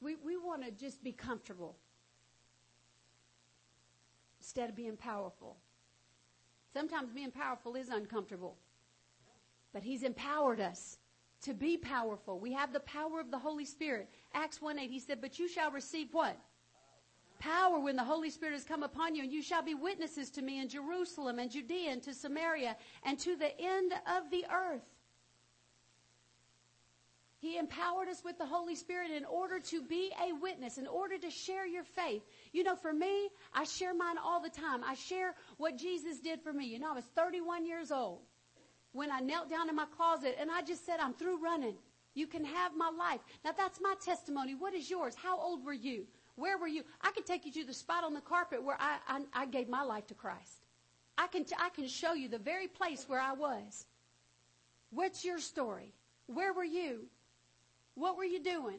We, we want to just be comfortable instead of being powerful. Sometimes being powerful is uncomfortable, but He's empowered us to be powerful. We have the power of the Holy Spirit. Acts 1 8, He said, But you shall receive what? Power when the Holy Spirit has come upon you, and you shall be witnesses to me in Jerusalem and Judea and to Samaria and to the end of the earth. He empowered us with the Holy Spirit in order to be a witness, in order to share your faith. You know, for me, I share mine all the time. I share what Jesus did for me. You know, I was 31 years old when I knelt down in my closet and I just said, I'm through running. You can have my life. Now that's my testimony. What is yours? How old were you? Where were you? I can take you to the spot on the carpet where I, I, I gave my life to Christ. I can, t- I can show you the very place where I was. What's your story? Where were you? What were you doing?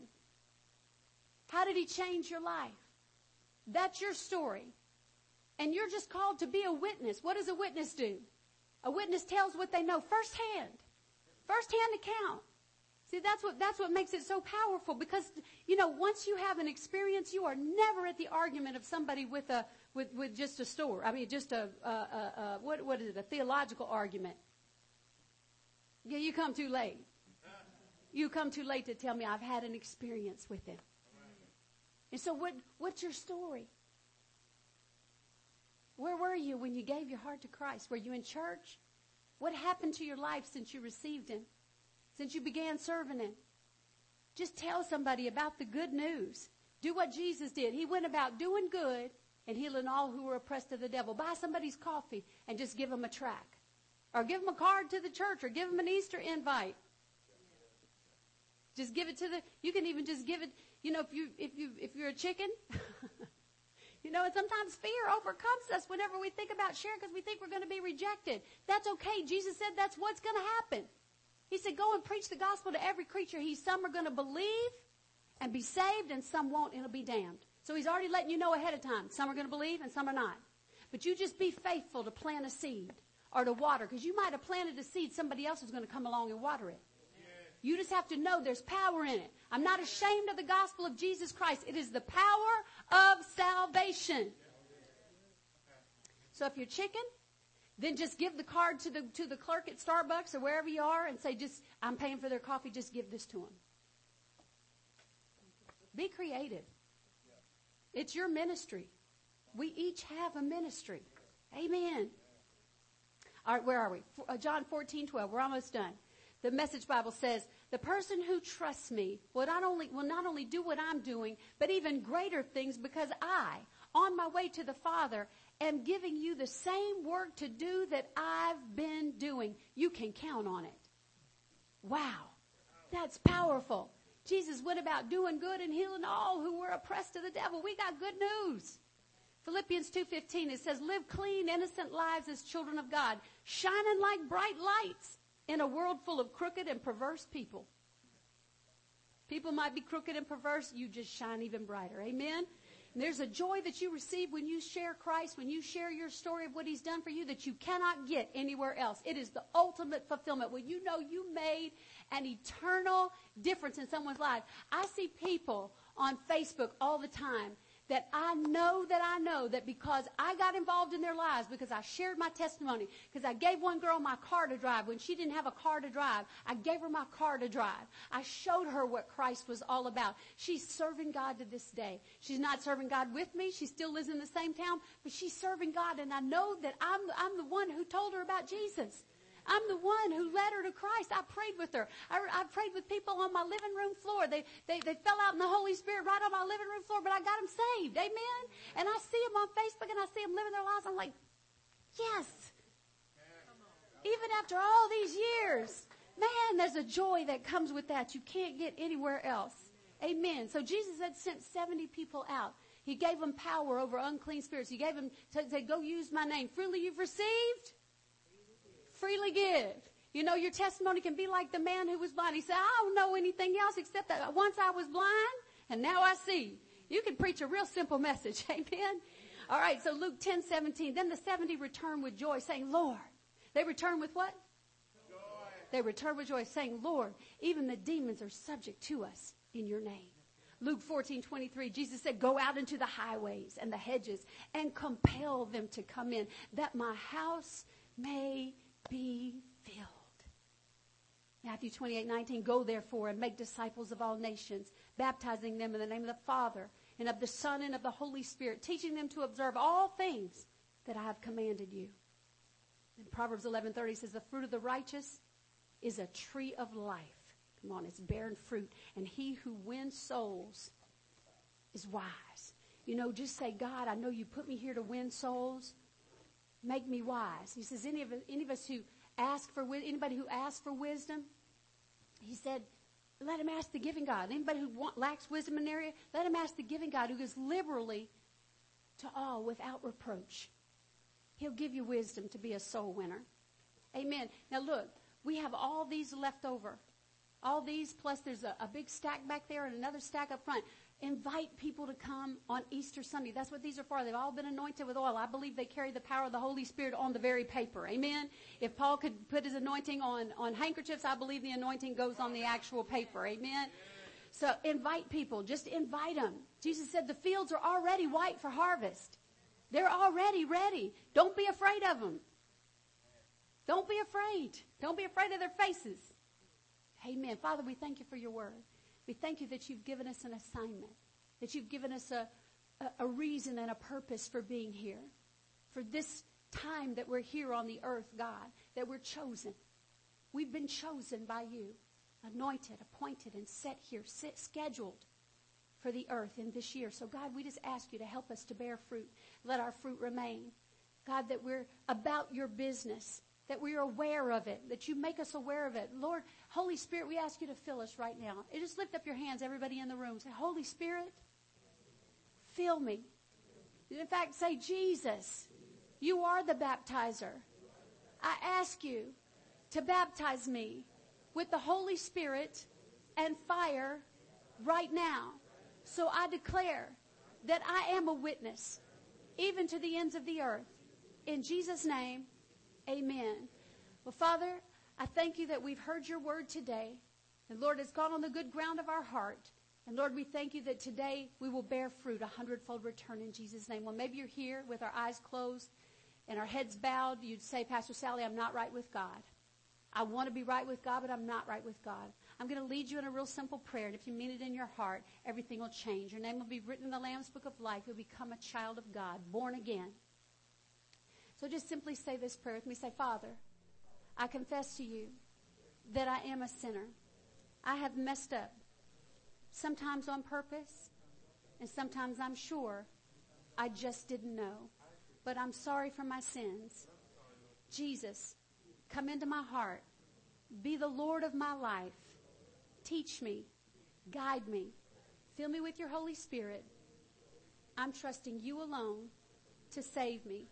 How did he change your life? That's your story. And you're just called to be a witness. What does a witness do? A witness tells what they know firsthand. Firsthand account. See, that's what, that's what makes it so powerful because, you know, once you have an experience, you are never at the argument of somebody with a, with, with just a store. I mean, just a, a, what, what is it, a theological argument. Yeah, you come too late. You come too late to tell me I've had an experience with him. And so what, what's your story? Where were you when you gave your heart to Christ? Were you in church? What happened to your life since you received him? Since you began serving Him. Just tell somebody about the good news. Do what Jesus did. He went about doing good and healing all who were oppressed of the devil. Buy somebody's coffee and just give them a track. Or give them a card to the church or give them an Easter invite. Just give it to the, you can even just give it, you know, if you, if you, if you're a chicken, <laughs> you know, and sometimes fear overcomes us whenever we think about sharing because we think we're going to be rejected. That's okay. Jesus said that's what's going to happen. He said, go and preach the gospel to every creature. He, some are going to believe and be saved and some won't and will be damned. So he's already letting you know ahead of time. Some are going to believe and some are not. But you just be faithful to plant a seed or to water because you might have planted a seed. Somebody else is going to come along and water it. You just have to know there's power in it. I'm not ashamed of the gospel of Jesus Christ. It is the power of salvation. So if you're chicken, then just give the card to the to the clerk at Starbucks or wherever you are and say just I'm paying for their coffee, just give this to them. Be creative. It's your ministry. We each have a ministry. Amen. All right, where are we? Uh, John 14, 12. We're almost done. The message Bible says, the person who trusts me will not only, will not only do what I'm doing, but even greater things because I, on my way to the Father, am giving you the same work to do that I've been doing. You can count on it. Wow. That's powerful. Jesus went about doing good and healing all who were oppressed of the devil. We got good news. Philippians 2:15 it says live clean innocent lives as children of God, shining like bright lights in a world full of crooked and perverse people. People might be crooked and perverse, you just shine even brighter. Amen. There's a joy that you receive when you share Christ, when you share your story of what He's done for you that you cannot get anywhere else. It is the ultimate fulfillment when you know you made an eternal difference in someone's life. I see people on Facebook all the time that I know that I know that because I got involved in their lives, because I shared my testimony, because I gave one girl my car to drive when she didn't have a car to drive. I gave her my car to drive. I showed her what Christ was all about. She's serving God to this day. She's not serving God with me. She still lives in the same town, but she's serving God and I know that I'm, I'm the one who told her about Jesus. I'm the one who led her to Christ. I prayed with her. I, I prayed with people on my living room floor. They, they, they fell out in the Holy Spirit right on my living room floor, but I got them saved. Amen. And I see them on Facebook and I see them living their lives. I'm like, yes. Even after all these years, man, there's a joy that comes with that you can't get anywhere else. Amen. So Jesus had sent 70 people out. He gave them power over unclean spirits. He gave them, said, go use my name. Freely you've received, freely give. You know, your testimony can be like the man who was blind. He said, I don't know anything else except that once I was blind and now I see. You can preach a real simple message. <laughs> Amen. All right. So Luke 10, 17. Then the 70 returned with joy saying, Lord, they returned with what? Joy. They returned with joy saying, Lord, even the demons are subject to us in your name. Luke 14, 23, Jesus said, go out into the highways and the hedges and compel them to come in that my house may be filled. Matthew 28, 19, go therefore and make disciples of all nations, baptizing them in the name of the Father and of the Son and of the Holy Spirit, teaching them to observe all things that I have commanded you. And Proverbs 11:30 says the fruit of the righteous is a tree of life. Come on, it's bearing fruit. And he who wins souls is wise. You know, just say, God, I know you put me here to win souls. Make me wise. He says, any of, any of us who ask for, anybody who asks for wisdom, he said, let him ask the giving God. Anybody who want, lacks wisdom in an area, let him ask the giving God who gives liberally to all without reproach. He'll give you wisdom to be a soul winner. Amen. Now look, we have all these left over. All these, plus there's a, a big stack back there and another stack up front. Invite people to come on Easter Sunday. That's what these are for. They've all been anointed with oil. I believe they carry the power of the Holy Spirit on the very paper. Amen. If Paul could put his anointing on, on handkerchiefs, I believe the anointing goes on the actual paper. Amen. So invite people. Just invite them. Jesus said the fields are already white for harvest. They're already ready. Don't be afraid of them. Don't be afraid. Don't be afraid of their faces. Amen. Father, we thank you for your word. We thank you that you've given us an assignment, that you've given us a, a, a reason and a purpose for being here, for this time that we're here on the earth, God, that we're chosen. We've been chosen by you, anointed, appointed, and set here, set, scheduled for the earth in this year. So, God, we just ask you to help us to bear fruit. Let our fruit remain. God, that we're about your business, that we're aware of it, that you make us aware of it. Lord, Holy Spirit, we ask you to fill us right now. And just lift up your hands, everybody in the room. Say, Holy Spirit, fill me. In fact, say, Jesus, you are the baptizer. I ask you to baptize me with the Holy Spirit and fire right now. So I declare that I am a witness, even to the ends of the earth. In Jesus' name, amen. Well, Father, I thank you that we've heard your word today. And Lord, it's gone on the good ground of our heart. And Lord, we thank you that today we will bear fruit, a hundredfold return in Jesus' name. Well, maybe you're here with our eyes closed and our heads bowed. You'd say, Pastor Sally, I'm not right with God. I want to be right with God, but I'm not right with God. I'm going to lead you in a real simple prayer. And if you mean it in your heart, everything will change. Your name will be written in the Lamb's Book of Life. You'll become a child of God, born again. So just simply say this prayer with me. Say, Father, I confess to you that I am a sinner. I have messed up, sometimes on purpose, and sometimes I'm sure I just didn't know. But I'm sorry for my sins. Jesus, come into my heart. Be the Lord of my life. Teach me. Guide me. Fill me with your Holy Spirit. I'm trusting you alone to save me.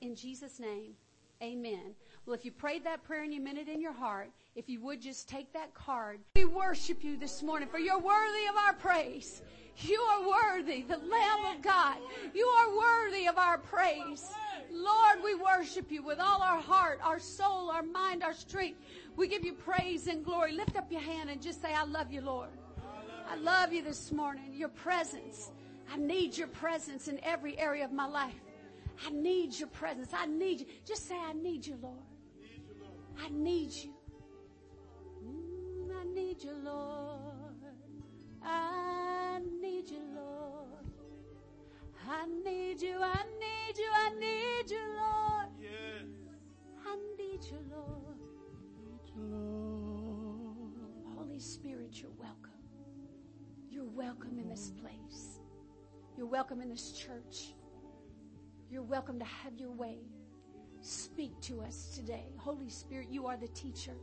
In Jesus' name, amen. Well, if you prayed that prayer and you meant it in your heart, if you would just take that card. We worship you this morning for you're worthy of our praise. You are worthy, the Lamb of God. You are worthy of our praise. Lord, we worship you with all our heart, our soul, our mind, our strength. We give you praise and glory. Lift up your hand and just say, I love you, Lord. I love you this morning. Your presence. I need your presence in every area of my life. I need your presence. I need you. Just say, I need you, Lord. I need you. Mm, I need you, Lord. I need you, Lord. I need you. I need you. I need you, Lord. I need you, Lord. Holy Spirit, you're welcome. You're welcome in this place. You're welcome in this church. You're welcome to have your way. Speak to us today. Holy Spirit, you are the teacher.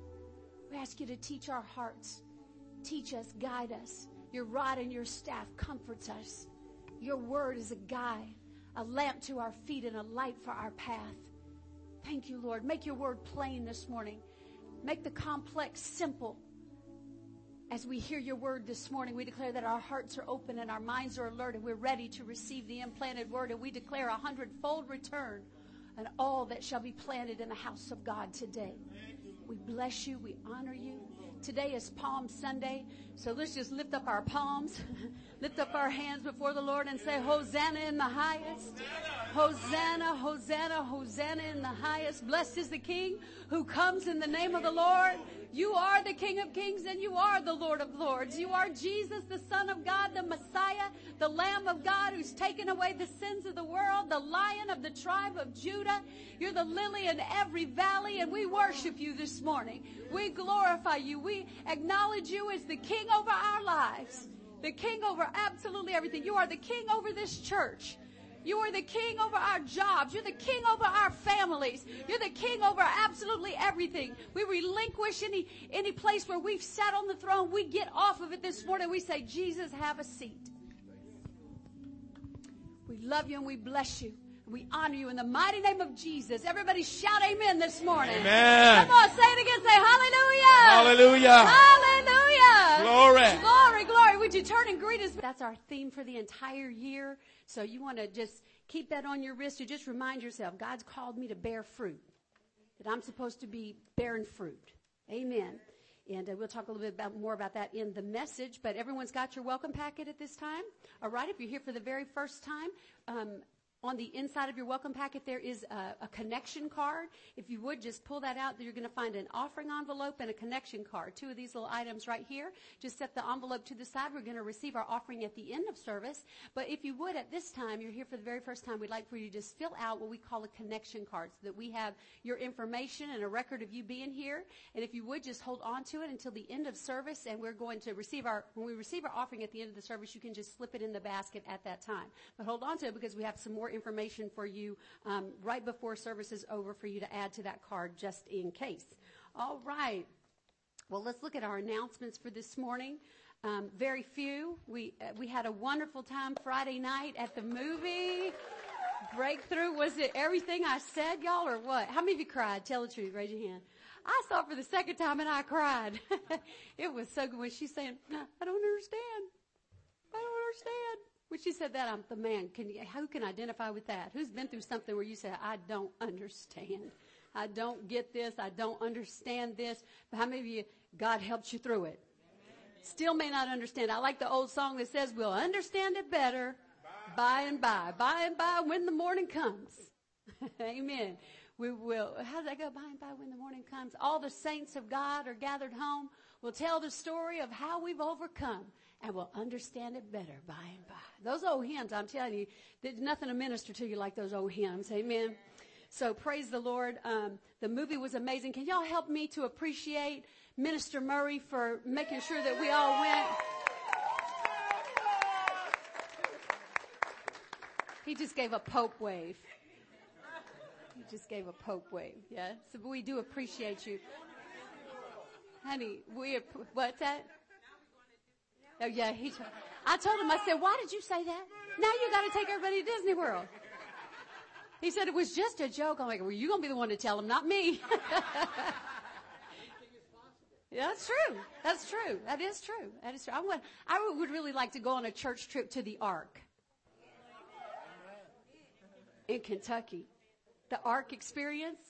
We ask you to teach our hearts. Teach us, guide us. Your rod and your staff comforts us. Your word is a guide, a lamp to our feet and a light for our path. Thank you, Lord. Make your word plain this morning. Make the complex simple. As we hear your word this morning, we declare that our hearts are open and our minds are alert and we're ready to receive the implanted word. And we declare a hundredfold return and all that shall be planted in the house of God today. We bless you. We honor you. Today is Palm Sunday, so let's just lift up our palms, <laughs> lift up our hands before the Lord and say, Hosanna in the highest. Hosanna, Hosanna, Hosanna in the highest. Blessed is the King who comes in the name of the Lord. You are the King of Kings and you are the Lord of Lords. You are Jesus, the Son of God, the Messiah, the Lamb of God who's taken away the sins of the world, the Lion of the tribe of Judah. You're the lily in every valley and we worship you this morning. We glorify you. We acknowledge you as the King over our lives, the King over absolutely everything. You are the King over this church. You are the king over our jobs. You're the king over our families. You're the king over absolutely everything. We relinquish any, any place where we've sat on the throne. We get off of it this morning. We say, Jesus, have a seat. We love you and we bless you. We honor you in the mighty name of Jesus. Everybody shout amen this morning. Amen. Come on, say it again. Say hallelujah. Hallelujah. Hallelujah. Glory. Glory, glory. Would you turn and greet us? That's our theme for the entire year. So you want to just keep that on your wrist. to just remind yourself, God's called me to bear fruit. That I'm supposed to be bearing fruit. Amen. And uh, we'll talk a little bit about, more about that in the message. But everyone's got your welcome packet at this time. All right. If you're here for the very first time, um, on the inside of your welcome packet, there is a, a, connection card. If you would just pull that out, you're going to find an offering envelope and a connection card. Two of these little items right here. Just set the envelope to the side. We're going to receive our offering at the end of service. But if you would, at this time, you're here for the very first time, we'd like for you to just fill out what we call a connection card so that we have your information and a record of you being here. And if you would, just hold on to it until the end of service. And we're going to receive our, when we receive our offering at the end of the service, you can just slip it in the basket at that time. But hold on to it because we have some more information for you um, right before service is over for you to add to that card just in case. All right. Well, let's look at our announcements for this morning. Um, very few. We uh, we had a wonderful time Friday night at the movie. breakthrough? Was it everything I said, y'all, or what? How many of you cried? Tell the truth. Raise your hand. I saw it for the second time and I cried. <laughs> it was so good when she's saying, I don't understand. I don't understand. When she said that, I'm the man. Can you, who can identify with that? Who's been through something where you say, I don't understand. I don't get this. I don't understand this. But how many of you, God helped you through it? Still may not understand. I like the old song that says, we'll understand it better by and by. By and by when the morning comes. <laughs> Amen. We will, how does that go? By and by when the morning comes. All the saints of God are gathered home. We'll tell the story of how we've overcome and we'll understand it better by and by. Those old hymns, I'm telling you, there's nothing to minister to you like those old hymns. Amen. So praise the Lord. Um, the movie was amazing. Can y'all help me to appreciate Minister Murray for making sure that we all went? He just gave a pope wave. He just gave a pope wave. Yeah. So we do appreciate you. Honey, we, what's that? Oh yeah, he, I told him, I said, why did you say that? Now you gotta take everybody to Disney World. He said it was just a joke. I'm like, well, you're gonna be the one to tell him, not me. yeah, <laughs> that's true. That's true. That is true. That is true. I would, I would really like to go on a church trip to the Ark in Kentucky. The Ark experience.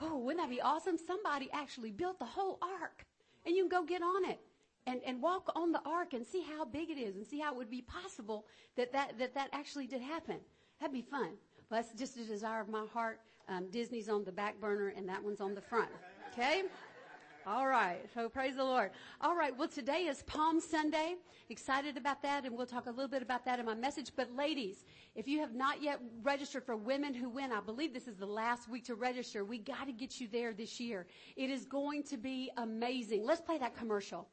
Oh, wouldn't that be awesome? Somebody actually built the whole Ark and you can go get on it and, and walk on the ark and see how big it is and see how it would be possible that that, that, that actually did happen. That'd be fun. Well, that's just a desire of my heart. Um, Disney's on the back burner and that one's on the front. Okay? All right. So praise the Lord. All right. Well, today is Palm Sunday. Excited about that, and we'll talk a little bit about that in my message. But ladies, if you have not yet registered for Women Who Win, I believe this is the last week to register. We got to get you there this year. It is going to be amazing. Let's play that commercial.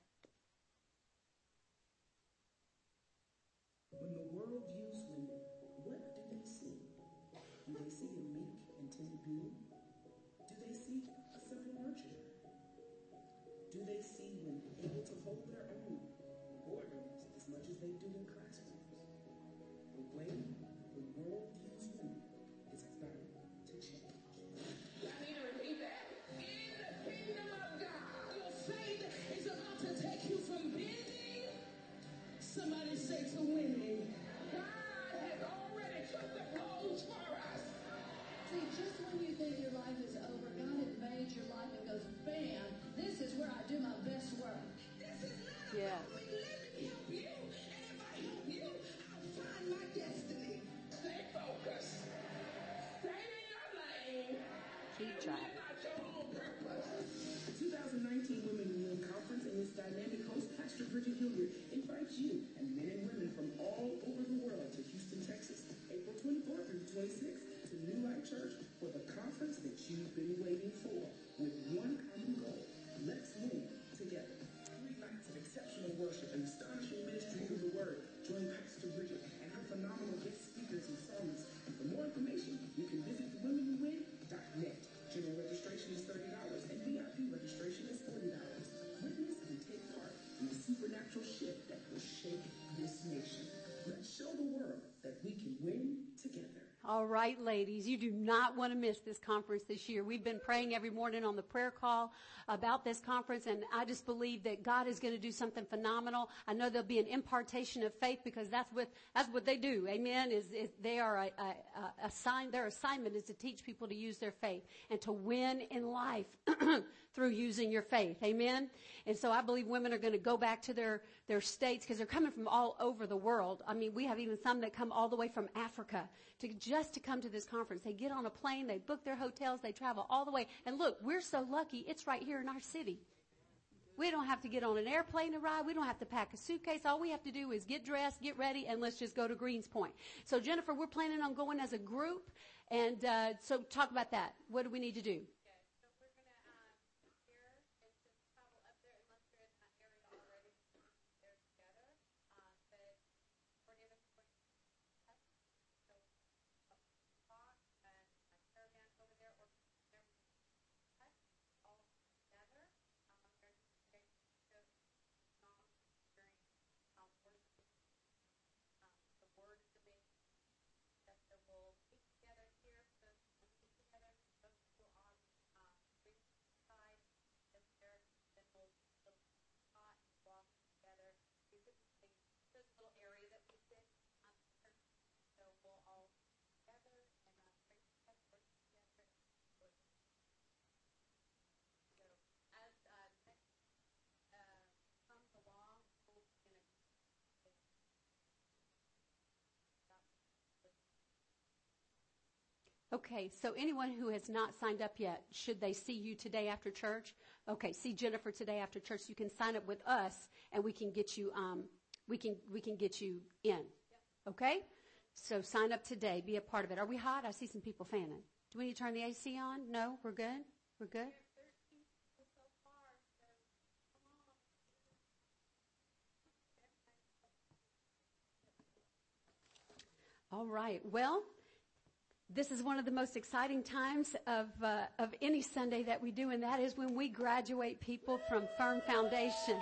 All right, ladies, you do not want to miss this conference this year. We've been praying every morning on the prayer call about this conference, and I just believe that God is going to do something phenomenal. I know there'll be an impartation of faith because that's what that's what they do. Amen. Is, is they are a, a, a sign. Their assignment is to teach people to use their faith and to win in life <clears throat> through using your faith. Amen. And so I believe women are going to go back to their their states because they're coming from all over the world. I mean, we have even some that come all the way from Africa to just to come to this conference. They get on a plane, they book their hotels, they travel all the way. And look, we're so lucky. It's right here in our city. We don't have to get on an airplane to ride. We don't have to pack a suitcase. All we have to do is get dressed, get ready, and let's just go to Greenspoint. So Jennifer, we're planning on going as a group. And uh, so talk about that. What do we need to do? Okay, so we're gonna um here and to travel up there unless you're in that area already. They're together. Um, but majority of us are going to test. So talk and a caravan over there or there test all together. Um, they're going to show song during um worship. Um, the word is the main that there will be Okay, so anyone who has not signed up yet, should they see you today after church? Okay, see Jennifer today after church. You can sign up with us, and we can get you. Um, we can we can get you in. Okay, so sign up today. Be a part of it. Are we hot? I see some people fanning. Do we need to turn the AC on? No, we're good. We're good. All right. Well, this is one of the most exciting times of, uh, of any Sunday that we do, and that is when we graduate people from Firm Foundation.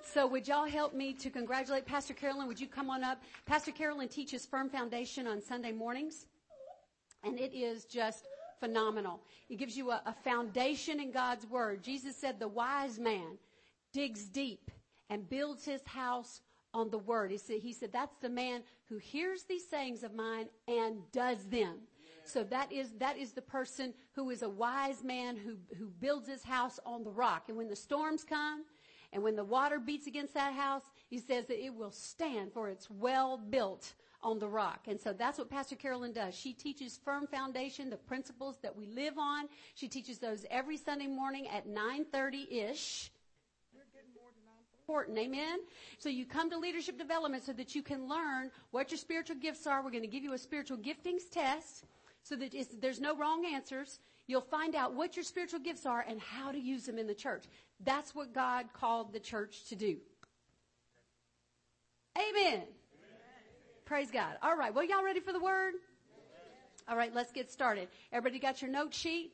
So would y'all help me to congratulate Pastor Carolyn? Would you come on up? Pastor Carolyn teaches Firm Foundation on Sunday mornings, and it is just phenomenal. It gives you a, a foundation in God's Word. Jesus said the wise man digs deep and builds his house on the Word. He said, he said that's the man who hears these sayings of mine and does them. So that is, that is the person who is a wise man who, who builds his house on the rock. And when the storms come and when the water beats against that house, he says that it will stand for it's well built on the rock. And so that's what Pastor Carolyn does. She teaches firm foundation, the principles that we live on. She teaches those every Sunday morning at 9.30-ish important. Amen. So you come to leadership development so that you can learn what your spiritual gifts are. We're going to give you a spiritual giftings test so that there's no wrong answers. You'll find out what your spiritual gifts are and how to use them in the church. That's what God called the church to do. Amen. Amen. Praise God. All right. Well, y'all ready for the word? All right. Let's get started. Everybody got your note sheet?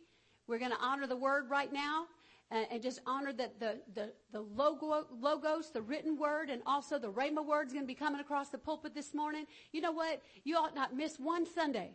We're going to honor the word right now and, and just honor that the, the, the logo, logos, the written word, and also the Rhema word is going to be coming across the pulpit this morning. You know what? You ought not miss one Sunday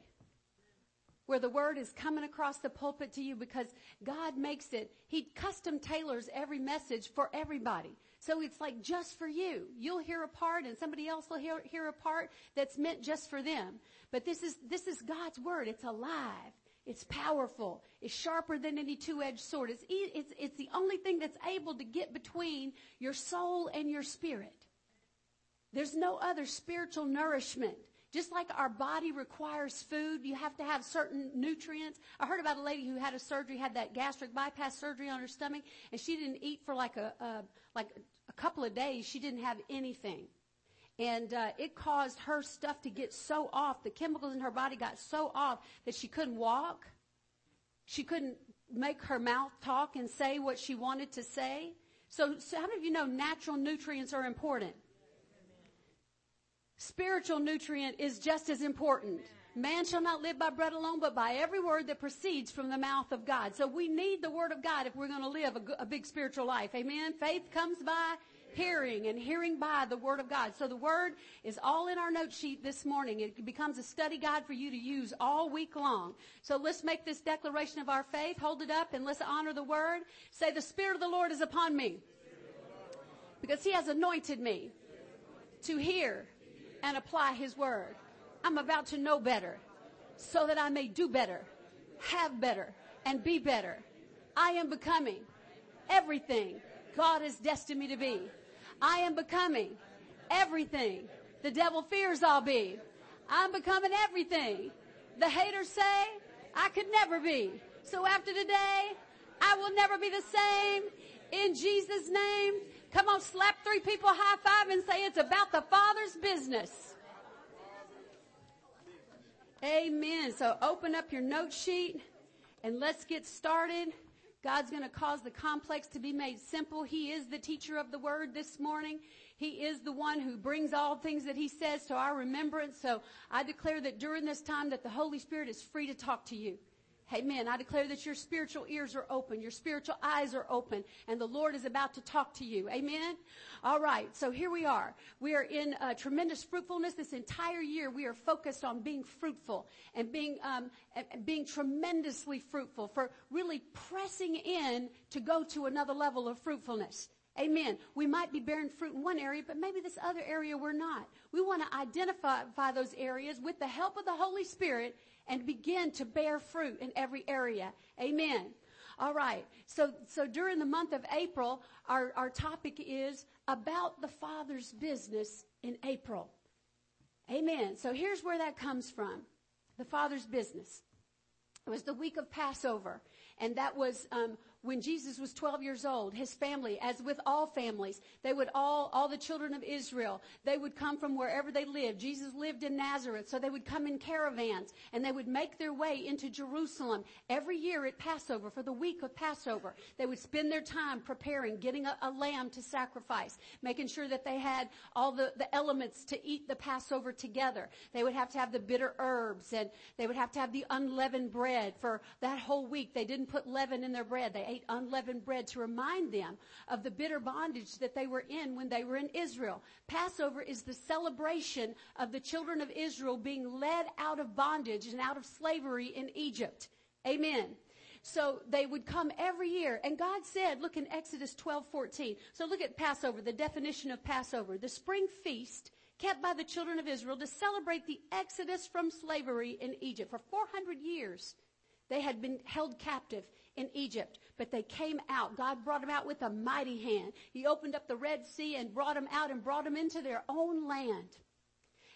where the word is coming across the pulpit to you because God makes it, He custom tailors every message for everybody. So it's like just for you. You'll hear a part and somebody else will hear, hear a part that's meant just for them. But this is, this is God's word. It's alive. It's powerful. It's sharper than any two-edged sword. It's, it's, it's the only thing that's able to get between your soul and your spirit. There's no other spiritual nourishment. Just like our body requires food, you have to have certain nutrients. I heard about a lady who had a surgery, had that gastric bypass surgery on her stomach, and she didn't eat for like a, a like a couple of days. She didn't have anything. And uh, it caused her stuff to get so off. The chemicals in her body got so off that she couldn't walk. She couldn't make her mouth talk and say what she wanted to say. So, so how many of you know natural nutrients are important? Spiritual nutrient is just as important. Man shall not live by bread alone, but by every word that proceeds from the mouth of God. So we need the word of God if we're going to live a, a big spiritual life. Amen. Faith comes by hearing and hearing by the word of God. So the word is all in our note sheet this morning. It becomes a study guide for you to use all week long. So let's make this declaration of our faith. Hold it up and let's honor the word. Say, the Spirit of the Lord is upon me because he has anointed me to hear and apply his word. I'm about to know better so that I may do better, have better, and be better. I am becoming everything God has destined me to be. I am becoming everything the devil fears I'll be. I'm becoming everything the haters say I could never be. So after today, I will never be the same. In Jesus' name, come on, slap three people high five and say it's about the Father's business. Amen. So open up your note sheet and let's get started. God's going to cause the complex to be made simple. He is the teacher of the word this morning. He is the one who brings all things that he says to our remembrance. So I declare that during this time that the Holy Spirit is free to talk to you. Amen. I declare that your spiritual ears are open, your spiritual eyes are open, and the Lord is about to talk to you. Amen. All right. So here we are. We are in uh, tremendous fruitfulness this entire year. We are focused on being fruitful and being um, being tremendously fruitful for really pressing in to go to another level of fruitfulness. Amen. We might be bearing fruit in one area, but maybe this other area we're not. We want to identify those areas with the help of the Holy Spirit and begin to bear fruit in every area. Amen. All right. So, so during the month of April, our, our topic is about the Father's business in April. Amen. So here's where that comes from. The Father's business. It was the week of Passover. And that was um, when Jesus was 12 years old. His family, as with all families, they would all, all the children of Israel, they would come from wherever they lived. Jesus lived in Nazareth, so they would come in caravans and they would make their way into Jerusalem every year at Passover for the week of Passover. They would spend their time preparing, getting a, a lamb to sacrifice, making sure that they had all the, the elements to eat the Passover together. They would have to have the bitter herbs and they would have to have the unleavened bread for that whole week. They didn't put leaven in their bread. They ate unleavened bread to remind them of the bitter bondage that they were in when they were in Israel. Passover is the celebration of the children of Israel being led out of bondage and out of slavery in Egypt. Amen. So they would come every year. And God said, look in Exodus 12, 14. So look at Passover, the definition of Passover. The spring feast kept by the children of Israel to celebrate the exodus from slavery in Egypt. For 400 years, they had been held captive in Egypt, but they came out. God brought them out with a mighty hand. He opened up the Red Sea and brought them out and brought them into their own land.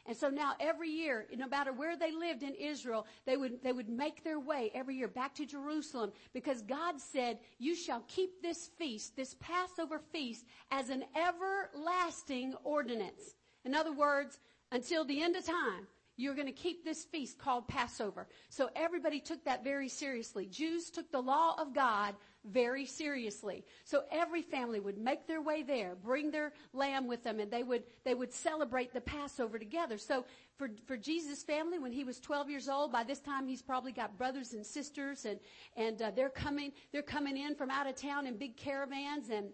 And so now every year, no matter where they lived in Israel, they would, they would make their way every year back to Jerusalem because God said, you shall keep this feast, this Passover feast as an everlasting ordinance. In other words, until the end of time, you're going to keep this feast called Passover. So everybody took that very seriously. Jews took the law of God very seriously. So every family would make their way there, bring their lamb with them, and they would, they would celebrate the Passover together. So for, for Jesus' family, when he was 12 years old, by this time he's probably got brothers and sisters and, and uh, they're coming, they're coming in from out of town in big caravans and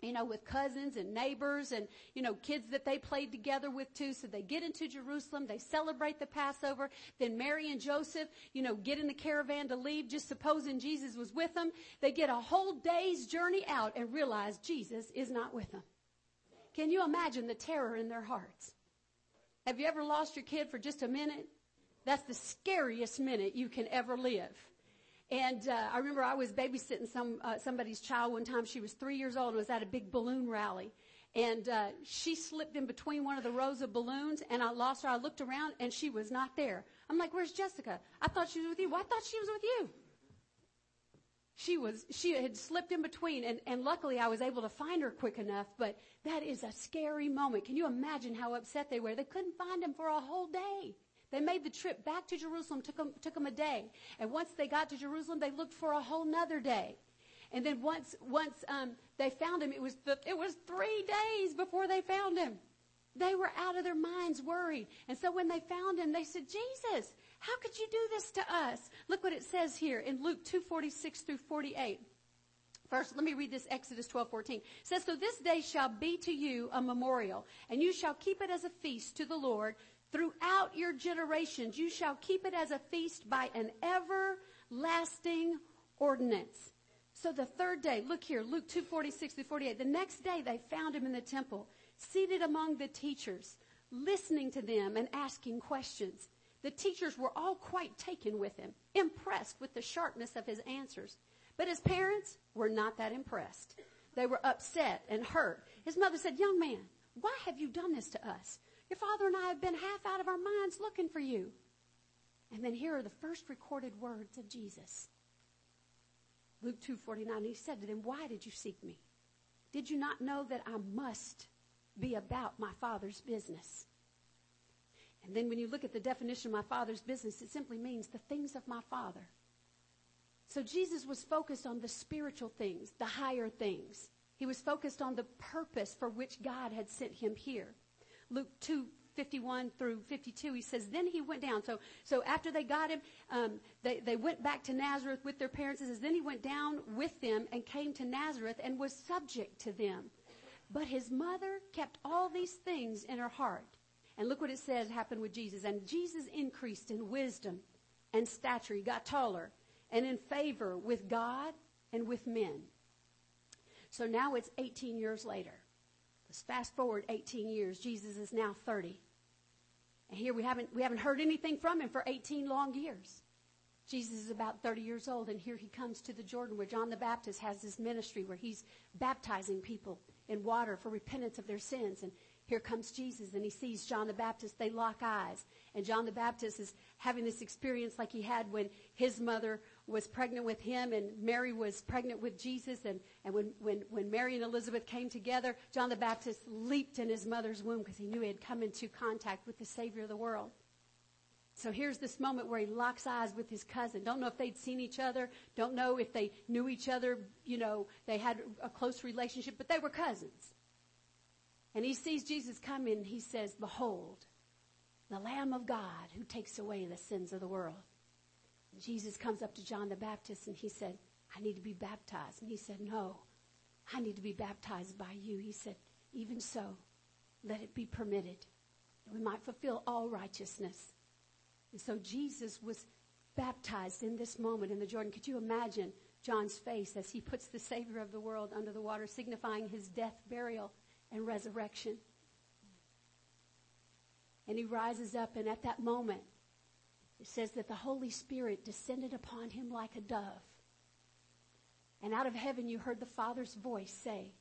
you know, with cousins and neighbors and, you know, kids that they played together with too. So they get into Jerusalem, they celebrate the Passover. Then Mary and Joseph, you know, get in the caravan to leave, just supposing Jesus was with them. They get a whole day's journey out and realize Jesus is not with them. Can you imagine the terror in their hearts? Have you ever lost your kid for just a minute? That's the scariest minute you can ever live. And uh, I remember I was babysitting some uh, somebody's child one time. She was three years old and was at a big balloon rally. And uh, she slipped in between one of the rows of balloons, and I lost her. I looked around, and she was not there. I'm like, "Where's Jessica? I thought she was with you. Well, I thought she was with you." She was. She had slipped in between, and, and luckily I was able to find her quick enough. But that is a scary moment. Can you imagine how upset they were? They couldn't find him for a whole day. They made the trip back to Jerusalem, took them, took them a day. And once they got to Jerusalem, they looked for a whole nother day. And then once, once, um, they found him, it was, the, it was three days before they found him. They were out of their minds worried. And so when they found him, they said, Jesus, how could you do this to us? Look what it says here in Luke 246 through 48. First, let me read this Exodus 12, 14. It says, So this day shall be to you a memorial, and you shall keep it as a feast to the Lord Throughout your generations, you shall keep it as a feast by an everlasting ordinance. So the third day, look here, Luke 2, 46 through 48. The next day they found him in the temple, seated among the teachers, listening to them and asking questions. The teachers were all quite taken with him, impressed with the sharpness of his answers. But his parents were not that impressed. They were upset and hurt. His mother said, young man, why have you done this to us? Your father and I have been half out of our minds looking for you. And then here are the first recorded words of Jesus. Luke 2:49 he said to them, "Why did you seek me? Did you not know that I must be about my father's business?" And then when you look at the definition of my father's business, it simply means the things of my father. So Jesus was focused on the spiritual things, the higher things. He was focused on the purpose for which God had sent him here. Luke 2, 51 through 52, he says, then he went down. So, so after they got him, um, they, they went back to Nazareth with their parents. It says, then he went down with them and came to Nazareth and was subject to them. But his mother kept all these things in her heart. And look what it says happened with Jesus. And Jesus increased in wisdom and stature. He got taller and in favor with God and with men. So now it's 18 years later. Let's fast forward 18 years. Jesus is now 30. And here we haven't, we haven't heard anything from him for 18 long years. Jesus is about 30 years old, and here he comes to the Jordan where John the Baptist has this ministry where he's baptizing people in water for repentance of their sins. And here comes Jesus and he sees John the Baptist. They lock eyes. And John the Baptist is having this experience like he had when his mother was pregnant with him and Mary was pregnant with Jesus. And, and when, when, when Mary and Elizabeth came together, John the Baptist leaped in his mother's womb because he knew he had come into contact with the Savior of the world. So here's this moment where he locks eyes with his cousin. Don't know if they'd seen each other. Don't know if they knew each other. You know, they had a close relationship, but they were cousins. And he sees Jesus come in. He says, behold, the Lamb of God who takes away the sins of the world. Jesus comes up to John the Baptist and he said, I need to be baptized. And he said, no, I need to be baptized by you. He said, even so, let it be permitted that we might fulfill all righteousness. And so Jesus was baptized in this moment in the Jordan. Could you imagine John's face as he puts the Savior of the world under the water, signifying his death, burial, and resurrection? And he rises up, and at that moment, it says that the Holy Spirit descended upon him like a dove. And out of heaven, you heard the Father's voice say,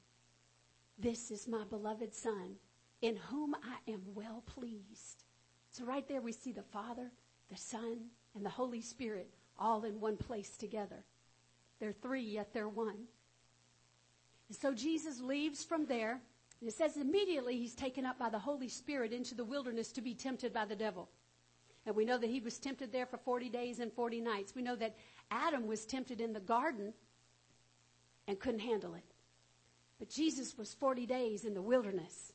This is my beloved Son, in whom I am well pleased. So right there we see the Father, the Son, and the Holy Spirit all in one place together. They're three, yet they're one. And so Jesus leaves from there. And it says immediately he's taken up by the Holy Spirit into the wilderness to be tempted by the devil. And we know that he was tempted there for 40 days and 40 nights. We know that Adam was tempted in the garden and couldn't handle it. But Jesus was 40 days in the wilderness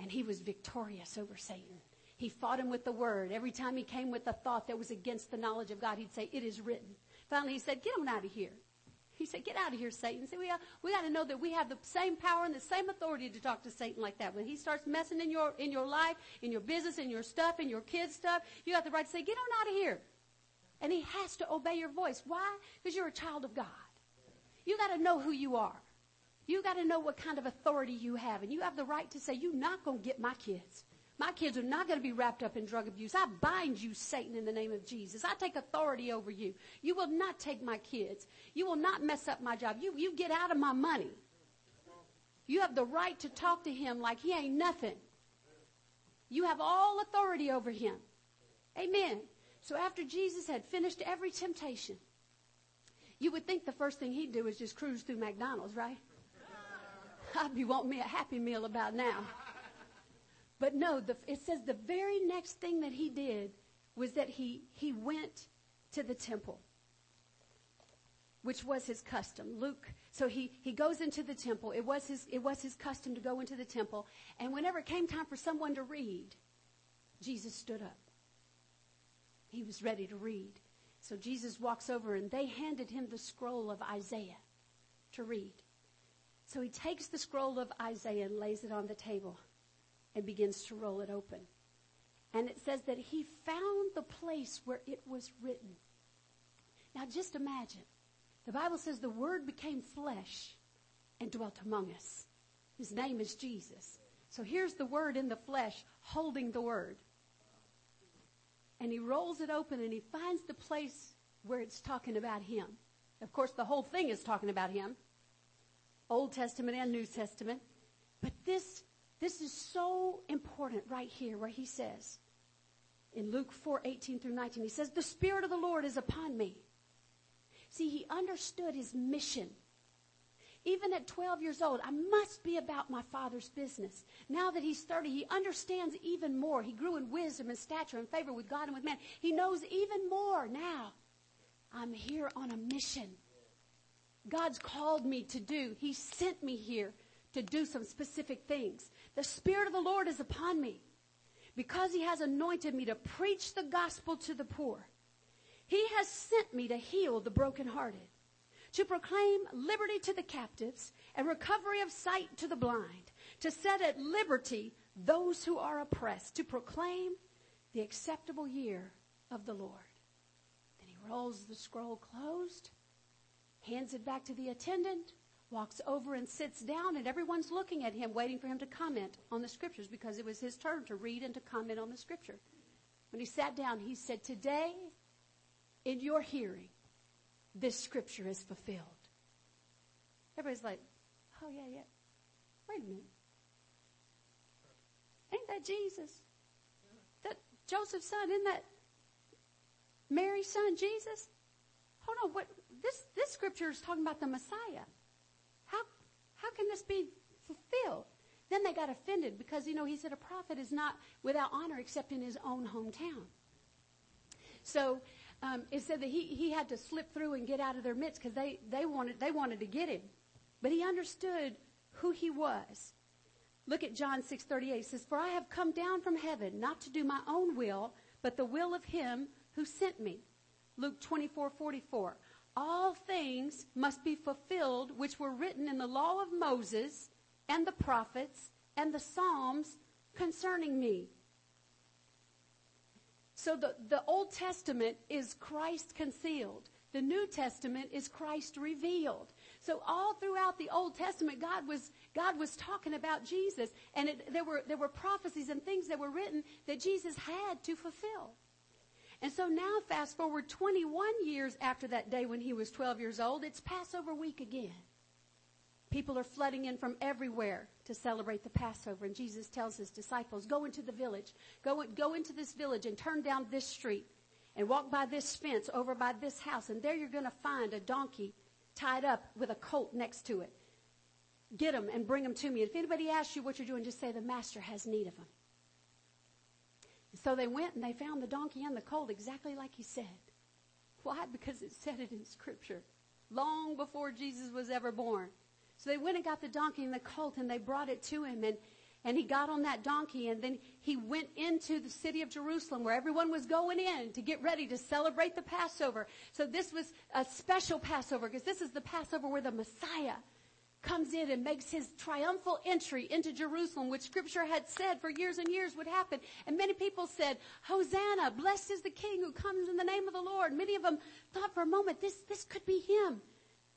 and he was victorious over Satan. He fought him with the word. Every time he came with a thought that was against the knowledge of God, he'd say, it is written. Finally, he said, get on out of here. He said, get out of here, Satan. See, we, got, we got to know that we have the same power and the same authority to talk to Satan like that. When he starts messing in your, in your life, in your business, in your stuff, in your kids' stuff, you got the right to say, get on out of here. And he has to obey your voice. Why? Because you're a child of God. You got to know who you are. You got to know what kind of authority you have. And you have the right to say, you're not going to get my kids. My kids are not going to be wrapped up in drug abuse. I bind you, Satan, in the name of Jesus. I take authority over you. You will not take my kids. You will not mess up my job. You, you get out of my money. You have the right to talk to him like he ain't nothing. You have all authority over him. Amen. So after Jesus had finished every temptation, you would think the first thing he'd do is just cruise through McDonald's, right? <laughs> I'd be wanting me a happy meal about now. But no, the, it says the very next thing that he did was that he, he went to the temple, which was his custom. Luke, so he, he goes into the temple. It was his, it was his custom to go into the temple. And whenever it came time for someone to read, Jesus stood up. He was ready to read. So Jesus walks over and they handed him the scroll of Isaiah to read. So he takes the scroll of Isaiah and lays it on the table and begins to roll it open. And it says that he found the place where it was written. Now just imagine. The Bible says the word became flesh and dwelt among us. His name is Jesus. So here's the word in the flesh holding the word. And he rolls it open and he finds the place where it's talking about him. Of course, the whole thing is talking about him. Old Testament and New Testament. But this this is so important right here where he says in Luke 4, 18 through 19, he says, the Spirit of the Lord is upon me. See, he understood his mission. Even at 12 years old, I must be about my father's business. Now that he's 30, he understands even more. He grew in wisdom and stature and favor with God and with man. He knows even more now. I'm here on a mission. God's called me to do. He sent me here to do some specific things. The Spirit of the Lord is upon me because He has anointed me to preach the gospel to the poor. He has sent me to heal the brokenhearted, to proclaim liberty to the captives and recovery of sight to the blind, to set at liberty those who are oppressed, to proclaim the acceptable year of the Lord. Then he rolls the scroll closed, hands it back to the attendant, walks over and sits down, and everyone's looking at him, waiting for him to comment on the scriptures because it was his turn to read and to comment on the scripture. When he sat down, he said, Today, in your hearing, this scripture is fulfilled. Everybody's like, Oh, yeah, yeah. Wait a minute. Ain't that Jesus? That Joseph's son, isn't that Mary's son, Jesus? Hold on, what, this, this scripture is talking about the Messiah. How, can this be fulfilled? Then they got offended because, you know, he said a prophet is not without honor except in his own hometown. So um, it said that he, he had to slip through and get out of their midst because they, they, wanted, they wanted to get him. But he understood who he was. Look at John 6:38. It says, "For I have come down from heaven not to do my own will, but the will of him who sent me." Luke 24:44. All things must be fulfilled which were written in the law of Moses and the prophets and the Psalms concerning me. So the, the Old Testament is Christ concealed. The New Testament is Christ revealed. So all throughout the Old Testament, God was, God was talking about Jesus. And it, there were, there were prophecies and things that were written that Jesus had to fulfill. And so now fast forward 21 years after that day when he was 12 years old, it's Passover week again. People are flooding in from everywhere to celebrate the Passover. And Jesus tells his disciples, go into the village. Go, go into this village and turn down this street and walk by this fence over by this house. And there you're going to find a donkey tied up with a colt next to it. Get them and bring them to me. If anybody asks you what you're doing, just say the master has need of them. So they went and they found the donkey and the colt exactly like he said. Why? Because it said it in scripture long before Jesus was ever born. So they went and got the donkey and the colt and they brought it to him and, and he got on that donkey and then he went into the city of Jerusalem where everyone was going in to get ready to celebrate the Passover. So this was a special Passover because this is the Passover where the Messiah comes in and makes his triumphal entry into Jerusalem, which scripture had said for years and years would happen. And many people said, Hosanna, blessed is the king who comes in the name of the Lord. Many of them thought for a moment, this, this could be him.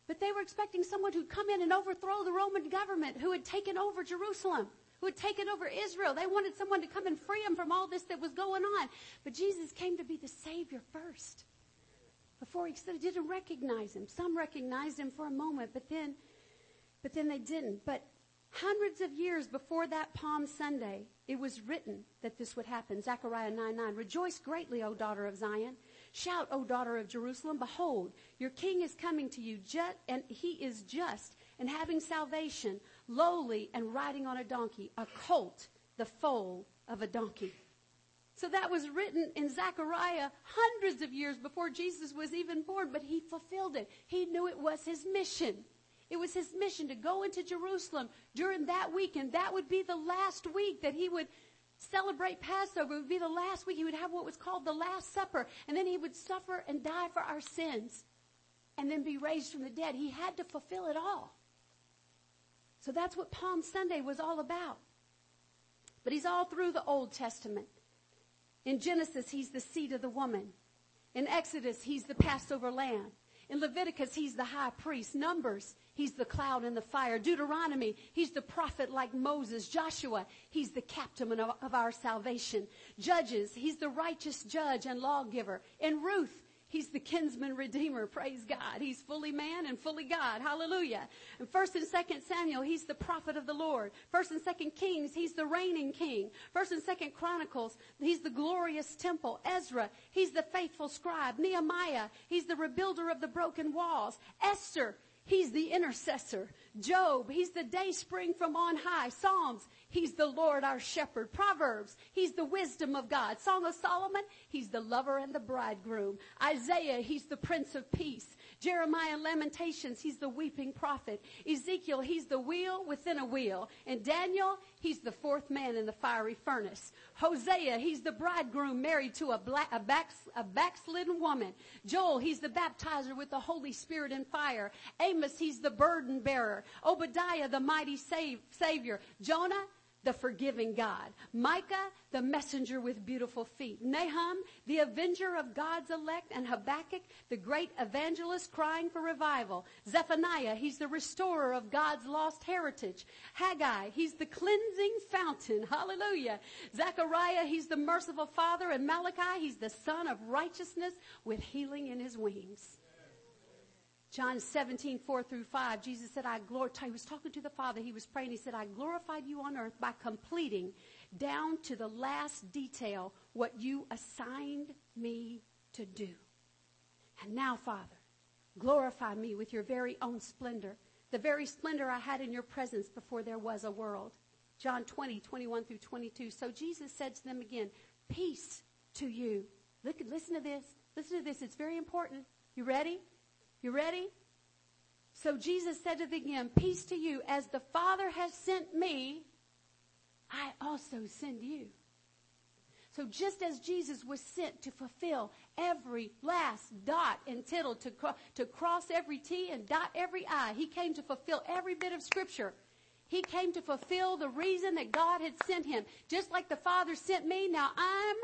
But they were expecting someone who'd come in and overthrow the Roman government, who had taken over Jerusalem, who had taken over Israel. They wanted someone to come and free them from all this that was going on. But Jesus came to be the Savior first. Before he didn't recognize him. Some recognized him for a moment, but then, but then they didn't. But hundreds of years before that Palm Sunday, it was written that this would happen. Zechariah 9 9. Rejoice greatly, O daughter of Zion. Shout, O daughter of Jerusalem, behold, your king is coming to you, and he is just and having salvation, lowly and riding on a donkey, a colt, the foal of a donkey. So that was written in Zechariah hundreds of years before Jesus was even born, but he fulfilled it. He knew it was his mission. It was his mission to go into Jerusalem during that week, and that would be the last week that he would celebrate Passover. It would be the last week. He would have what was called the Last Supper. And then he would suffer and die for our sins and then be raised from the dead. He had to fulfill it all. So that's what Palm Sunday was all about. But he's all through the Old Testament. In Genesis, he's the seed of the woman. In Exodus, he's the Passover lamb. In Leviticus, he's the high priest. Numbers, he's the cloud and the fire. Deuteronomy, he's the prophet like Moses. Joshua, he's the captain of, of our salvation. Judges, he's the righteous judge and lawgiver. In Ruth, He's the kinsman redeemer. Praise God. He's fully man and fully God. Hallelujah. And first and second Samuel, he's the prophet of the Lord. First and second Kings, he's the reigning king. First and second Chronicles, he's the glorious temple. Ezra, he's the faithful scribe. Nehemiah, he's the rebuilder of the broken walls. Esther, He's the intercessor. Job, he's the day spring from on high. Psalms, he's the Lord our shepherd. Proverbs, he's the wisdom of God. Song of Solomon, he's the lover and the bridegroom. Isaiah, he's the prince of peace. Jeremiah Lamentations, he's the weeping prophet. Ezekiel, he's the wheel within a wheel. And Daniel, he's the fourth man in the fiery furnace. Hosea, he's the bridegroom married to a, black, a, backs, a backslidden woman. Joel, he's the baptizer with the Holy Spirit and fire. Amos, he's the burden bearer. Obadiah, the mighty save, savior. Jonah, the forgiving God. Micah, the messenger with beautiful feet. Nahum, the avenger of God's elect. And Habakkuk, the great evangelist crying for revival. Zephaniah, he's the restorer of God's lost heritage. Haggai, he's the cleansing fountain. <laughs> Hallelujah. Zechariah, he's the merciful father. And Malachi, he's the Sun of righteousness with healing in his wings. John 17, 4 through 5, Jesus said, I glorify, he was talking to the Father, he was praying, he said, I glorified you on earth by completing down to the last detail what you assigned me to do. And now, Father, glorify me with your very own splendor, the very splendor I had in your presence before there was a world. John 20, 21 through 22. So Jesus said to them again, peace to you. Look, listen to this. Listen to this. It's very important. You ready? You ready? So Jesus said to them peace to you. As the Father has sent me, I also send you. So just as Jesus was sent to fulfill every last dot and tittle, to, cro- to cross every T and dot every I, he came to fulfill every bit of scripture. He came to fulfill the reason that God had sent him. Just like the Father sent me, now I'm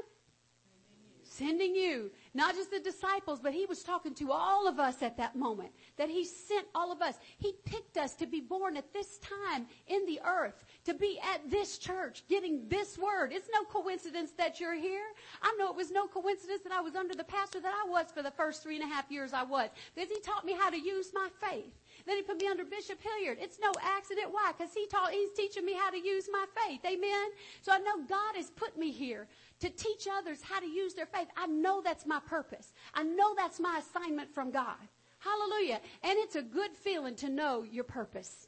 sending you. Not just the disciples, but he was talking to all of us at that moment. That he sent all of us. He picked us to be born at this time in the earth, to be at this church, getting this word. It's no coincidence that you're here. I know it was no coincidence that I was under the pastor that I was for the first three and a half years I was. Because he taught me how to use my faith. Then he put me under Bishop Hilliard. It's no accident. Why? Because he taught, he's teaching me how to use my faith. Amen. So I know God has put me here to teach others how to use their faith. I know that's my purpose. I know that's my assignment from God. Hallelujah. And it's a good feeling to know your purpose.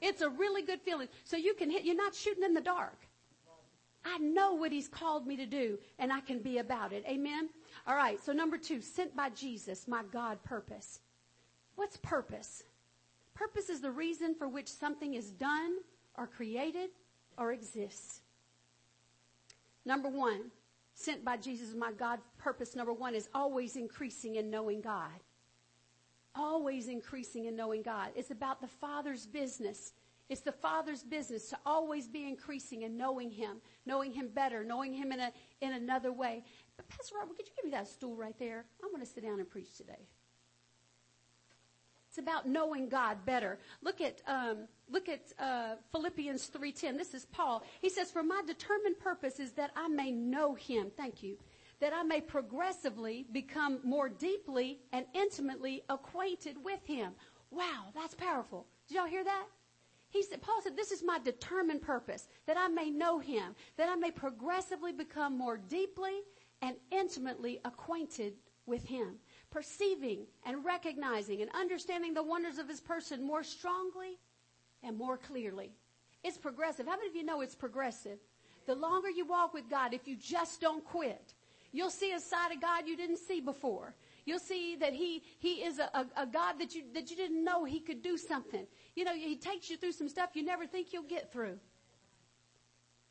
It's a really good feeling. So you can hit, you're not shooting in the dark. I know what he's called me to do and I can be about it. Amen. All right. So number two, sent by Jesus, my God purpose. What's purpose? Purpose is the reason for which something is done or created or exists. Number one, sent by Jesus, my God purpose number one is always increasing in knowing God. Always increasing in knowing God. It's about the Father's business. It's the Father's business to always be increasing in knowing Him, knowing Him better, knowing Him in a, in another way. But Pastor Robert, could you give me that stool right there? I want to sit down and preach today. It's about knowing God better. Look at um, look at uh, Philippians three ten. This is Paul. He says, "For my determined purpose is that I may know Him." Thank you. That I may progressively become more deeply and intimately acquainted with Him. Wow, that's powerful. Did y'all hear that? He said, Paul said, this is my determined purpose, that I may know him, that I may progressively become more deeply and intimately acquainted with him perceiving and recognizing and understanding the wonders of his person more strongly and more clearly. It's progressive. How many of you know it's progressive? The longer you walk with God, if you just don't quit, you'll see a side of God you didn't see before. You'll see that he, he is a, a, a God that you, that you didn't know he could do something. You know, he takes you through some stuff you never think you'll get through.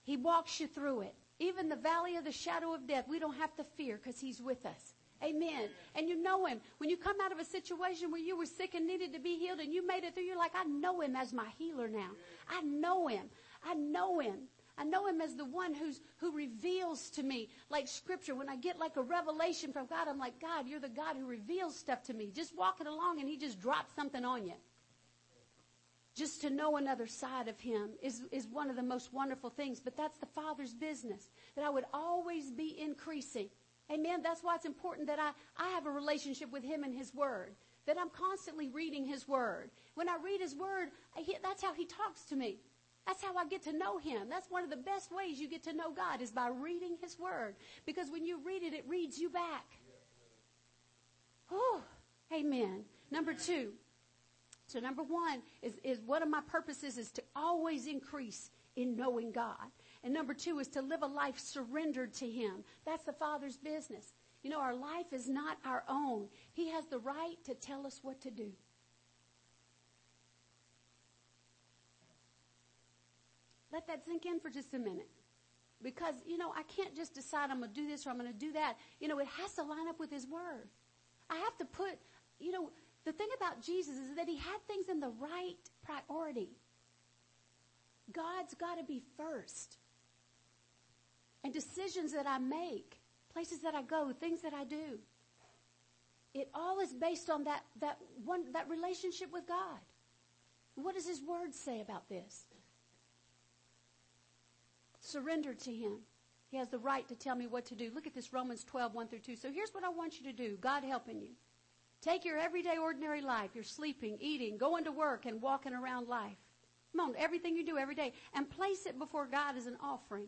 He walks you through it. Even the valley of the shadow of death, we don't have to fear because he's with us. Amen. And you know him. When you come out of a situation where you were sick and needed to be healed and you made it through, you're like, I know him as my healer now. I know him. I know him. I know him as the one who's, who reveals to me, like scripture. When I get like a revelation from God, I'm like, God, you're the God who reveals stuff to me. Just walking along and he just drops something on you. Just to know another side of him is, is one of the most wonderful things. But that's the Father's business. That I would always be increasing. Amen. That's why it's important that I, I have a relationship with him and his word. That I'm constantly reading his word. When I read his word, that's how he talks to me. That's how I get to know him. That's one of the best ways you get to know God is by reading his word. Because when you read it, it reads you back. Oh, amen. Number two. So number one is, is one of my purposes is to always increase in knowing God. And number two is to live a life surrendered to Him. That's the Father's business. You know, our life is not our own. He has the right to tell us what to do. Let that sink in for just a minute. Because, you know, I can't just decide I'm going to do this or I'm going to do that. You know, it has to line up with His Word. I have to put, you know, the thing about Jesus is that He had things in the right priority. God's got to be first. And decisions that I make, places that I go, things that I do. It all is based on that, that one, that relationship with God. What does His Word say about this? Surrender to Him. He has the right to tell me what to do. Look at this Romans 12, 1 through 2. So here's what I want you to do. God helping you. Take your everyday ordinary life. You're sleeping, eating, going to work, and walking around life. Come on, everything you do every day. And place it before God as an offering.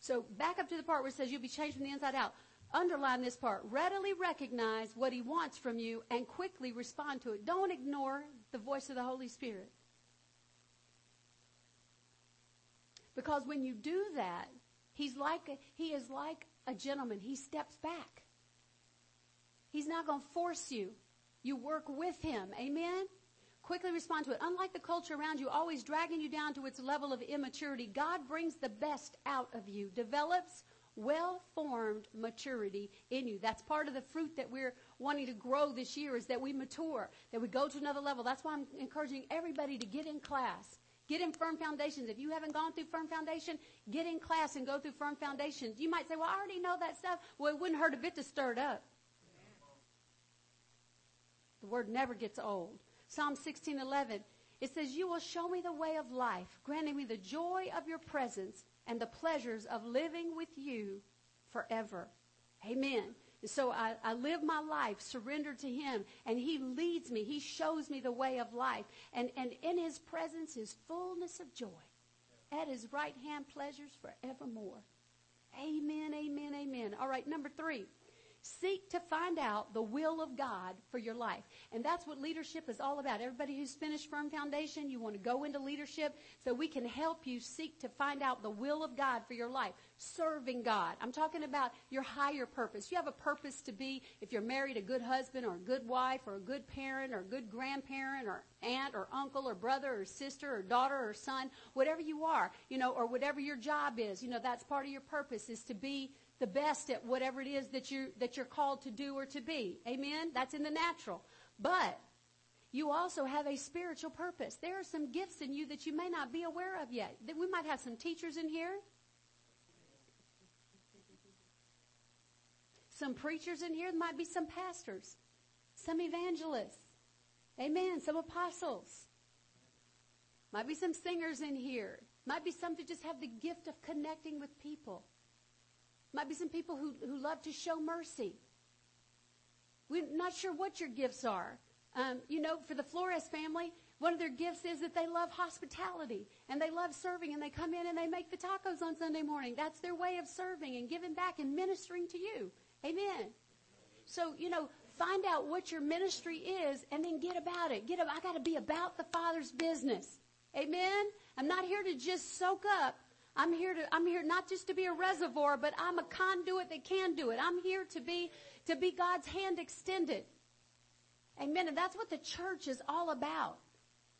So back up to the part where it says you'll be changed from the inside out. Underline this part. Readily recognize what He wants from you and quickly respond to it. Don't ignore the voice of the Holy Spirit. Because when you do that, He's like he is like a gentleman. He steps back. He's not going to force you. You work with him. Amen? Quickly respond to it. Unlike the culture around you, always dragging you down to its level of immaturity, God brings the best out of you, develops well-formed maturity in you. That's part of the fruit that we're wanting to grow this year is that we mature, that we go to another level. That's why I'm encouraging everybody to get in class. Get in firm foundations. If you haven't gone through firm foundation, get in class and go through firm foundations. You might say, well, I already know that stuff. Well, it wouldn't hurt a bit to stir it up. The word never gets old. Psalm 16:11 it says you will show me the way of life granting me the joy of your presence and the pleasures of living with you forever. Amen. And so I, I live my life surrendered to him and he leads me. He shows me the way of life. And, and in his presence is fullness of joy. At his right hand pleasures forevermore. Amen amen amen. All right number three Seek to find out the will of God for your life. And that's what leadership is all about. Everybody who's finished Firm Foundation, you want to go into leadership so we can help you seek to find out the will of God for your life. Serving God. I'm talking about your higher purpose. You have a purpose to be, if you're married, a good husband or a good wife or a good parent or a good grandparent or aunt or uncle or brother or sister or daughter or son, whatever you are, you know, or whatever your job is, you know, that's part of your purpose is to be the best at whatever it is that you that you're called to do or to be. Amen. That's in the natural. But you also have a spiritual purpose. There are some gifts in you that you may not be aware of yet. That We might have some teachers in here. Some preachers in here. There might be some pastors. Some evangelists. Amen. Some apostles. Might be some singers in here. Might be some that just have the gift of connecting with people. Might be some people who, who love to show mercy. We're not sure what your gifts are. Um, you know, for the Flores family, one of their gifts is that they love hospitality and they love serving and they come in and they make the tacos on Sunday morning. That's their way of serving and giving back and ministering to you. Amen. So, you know, find out what your ministry is and then get about it. Get, up. I got to be about the Father's business. Amen. I'm not here to just soak up I'm here to, I'm here not just to be a reservoir, but I'm a conduit that can do it. I'm here to be, to be God's hand extended. Amen. And that's what the church is all about.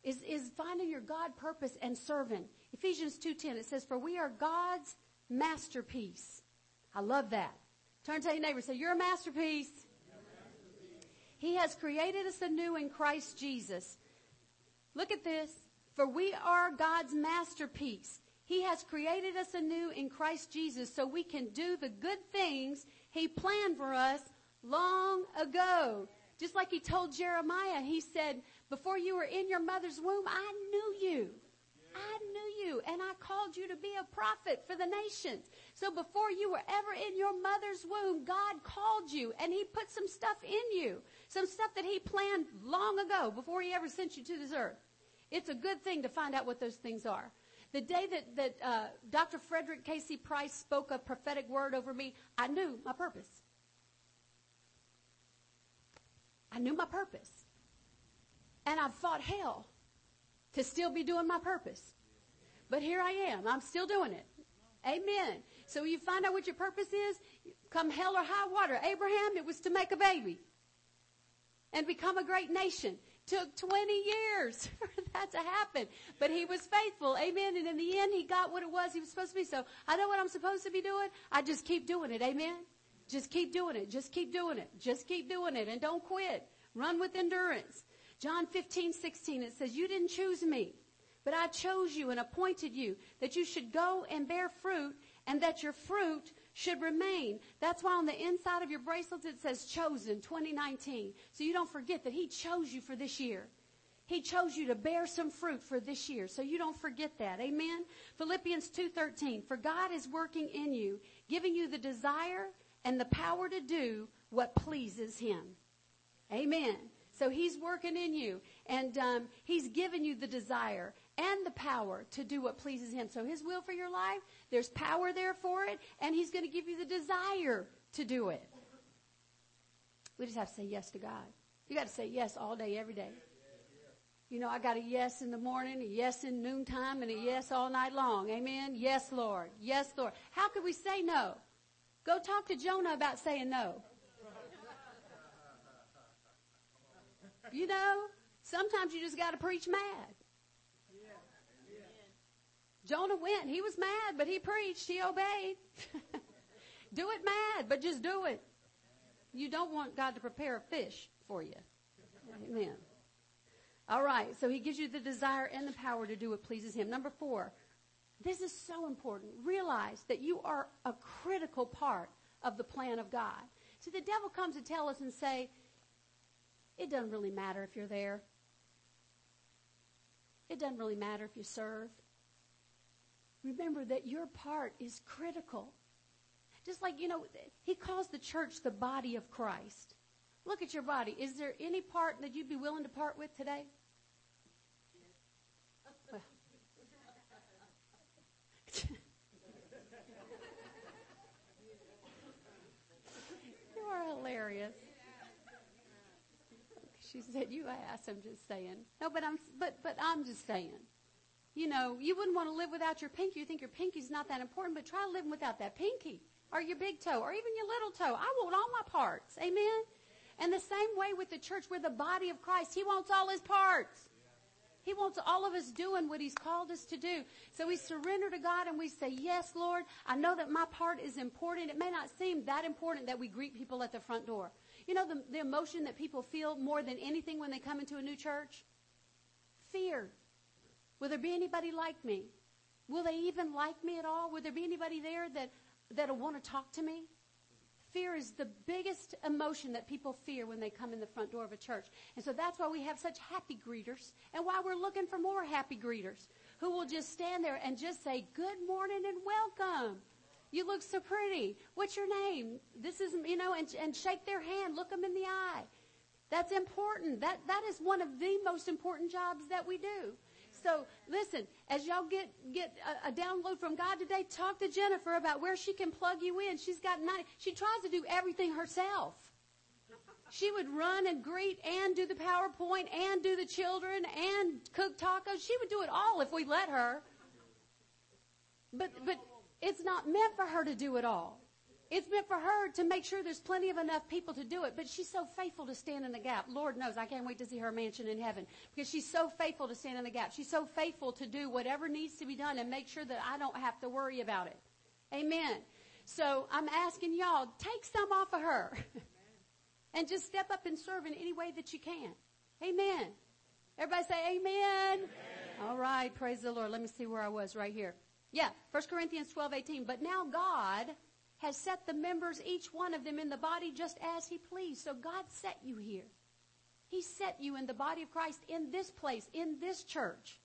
Is, is finding your God purpose and serving. Ephesians 2.10, it says, for we are God's masterpiece. I love that. Turn to your neighbor say, you're a masterpiece. He has created us anew in Christ Jesus. Look at this. For we are God's masterpiece. He has created us anew in Christ Jesus so we can do the good things He planned for us long ago. Just like He told Jeremiah, He said, before you were in your mother's womb, I knew you. I knew you and I called you to be a prophet for the nations. So before you were ever in your mother's womb, God called you and He put some stuff in you. Some stuff that He planned long ago before He ever sent you to this earth. It's a good thing to find out what those things are. The day that, that uh, Dr. Frederick K.C. Price spoke a prophetic word over me, I knew my purpose. I knew my purpose. And I've fought hell to still be doing my purpose. But here I am. I'm still doing it. Amen. So you find out what your purpose is, come hell or high water. Abraham, it was to make a baby and become a great nation took 20 years <laughs> for that to happen. But he was faithful. Amen. And in the end, he got what it was he was supposed to be. So I know what I'm supposed to be doing. I just keep doing it. Amen. Just keep doing it. Just keep doing it. Just keep doing it. And don't quit. Run with endurance. John 15, 16, it says, You didn't choose me, but I chose you and appointed you that you should go and bear fruit and that your fruit should remain. That's why on the inside of your bracelets it says chosen 2019. So you don't forget that he chose you for this year. He chose you to bear some fruit for this year. So you don't forget that. Amen. Philippians 2:13. For God is working in you, giving you the desire and the power to do what pleases him. Amen. So he's working in you and um, he's given you the desire and the power to do what pleases him. So his will for your life, there's power there for it and he's going to give you the desire to do it. We just have to say yes to God. You got to say yes all day, every day. You know, I got a yes in the morning, a yes in noontime, and a yes all night long. Amen. Yes, Lord. Yes, Lord. How could we say no? Go talk to Jonah about saying no. You know, sometimes you just got to preach mad. Jonah went. He was mad, but he preached. He obeyed. <laughs> do it mad, but just do it. You don't want God to prepare a fish for you. Amen. All right. So he gives you the desire and the power to do what pleases him. Number four. This is so important. Realize that you are a critical part of the plan of God. See, the devil comes to tell us and say, it doesn't really matter if you're there. It doesn't really matter if you serve. Remember that your part is critical. Just like, you know, he calls the church the body of Christ. Look at your body. Is there any part that you'd be willing to part with today? Well. <laughs> you are hilarious. She said, "You asked." I'm just saying. No, but I'm but but I'm just saying. You know, you wouldn't want to live without your pinky. You think your pinky's not that important, but try living without that pinky or your big toe or even your little toe. I want all my parts. Amen. And the same way with the church, we're the body of Christ. He wants all his parts. He wants all of us doing what he's called us to do. So we surrender to God and we say, yes, Lord, I know that my part is important. It may not seem that important that we greet people at the front door. You know the, the emotion that people feel more than anything when they come into a new church? Fear. Will there be anybody like me? Will they even like me at all? Will there be anybody there that, that'll want to talk to me? Fear is the biggest emotion that people fear when they come in the front door of a church. And so that's why we have such happy greeters and why we're looking for more happy greeters who will just stand there and just say, good morning and welcome. You look so pretty. What's your name? This is, you know, and, and shake their hand, look them in the eye. That's important. That, that is one of the most important jobs that we do. So listen, as y'all get get a, a, download from God today, talk to Jennifer about where she can plug you in. She's got nine. She tries to do everything herself. She would run and greet and do the PowerPoint and do the children and cook tacos. She would do it all if we let her. But but it's not meant for her to do it all. It's meant for her to make sure there's plenty of enough people to do it. But she's so faithful to stand in the gap. Lord knows I can't wait to see her mansion in heaven because she's so faithful to stand in the gap. She's so faithful to do whatever needs to be done and make sure that I don't have to worry about it. Amen. So I'm asking y'all, take some off of her <laughs> and just step up and serve in any way that you can. Amen. Everybody say amen. amen. All right. Praise the Lord. Let me see where I was right here. Yeah. 1 Corinthians 12, 18. But now God has set the members, each one of them in the body just as he pleased. So God set you here. He set you in the body of Christ in this place, in this church.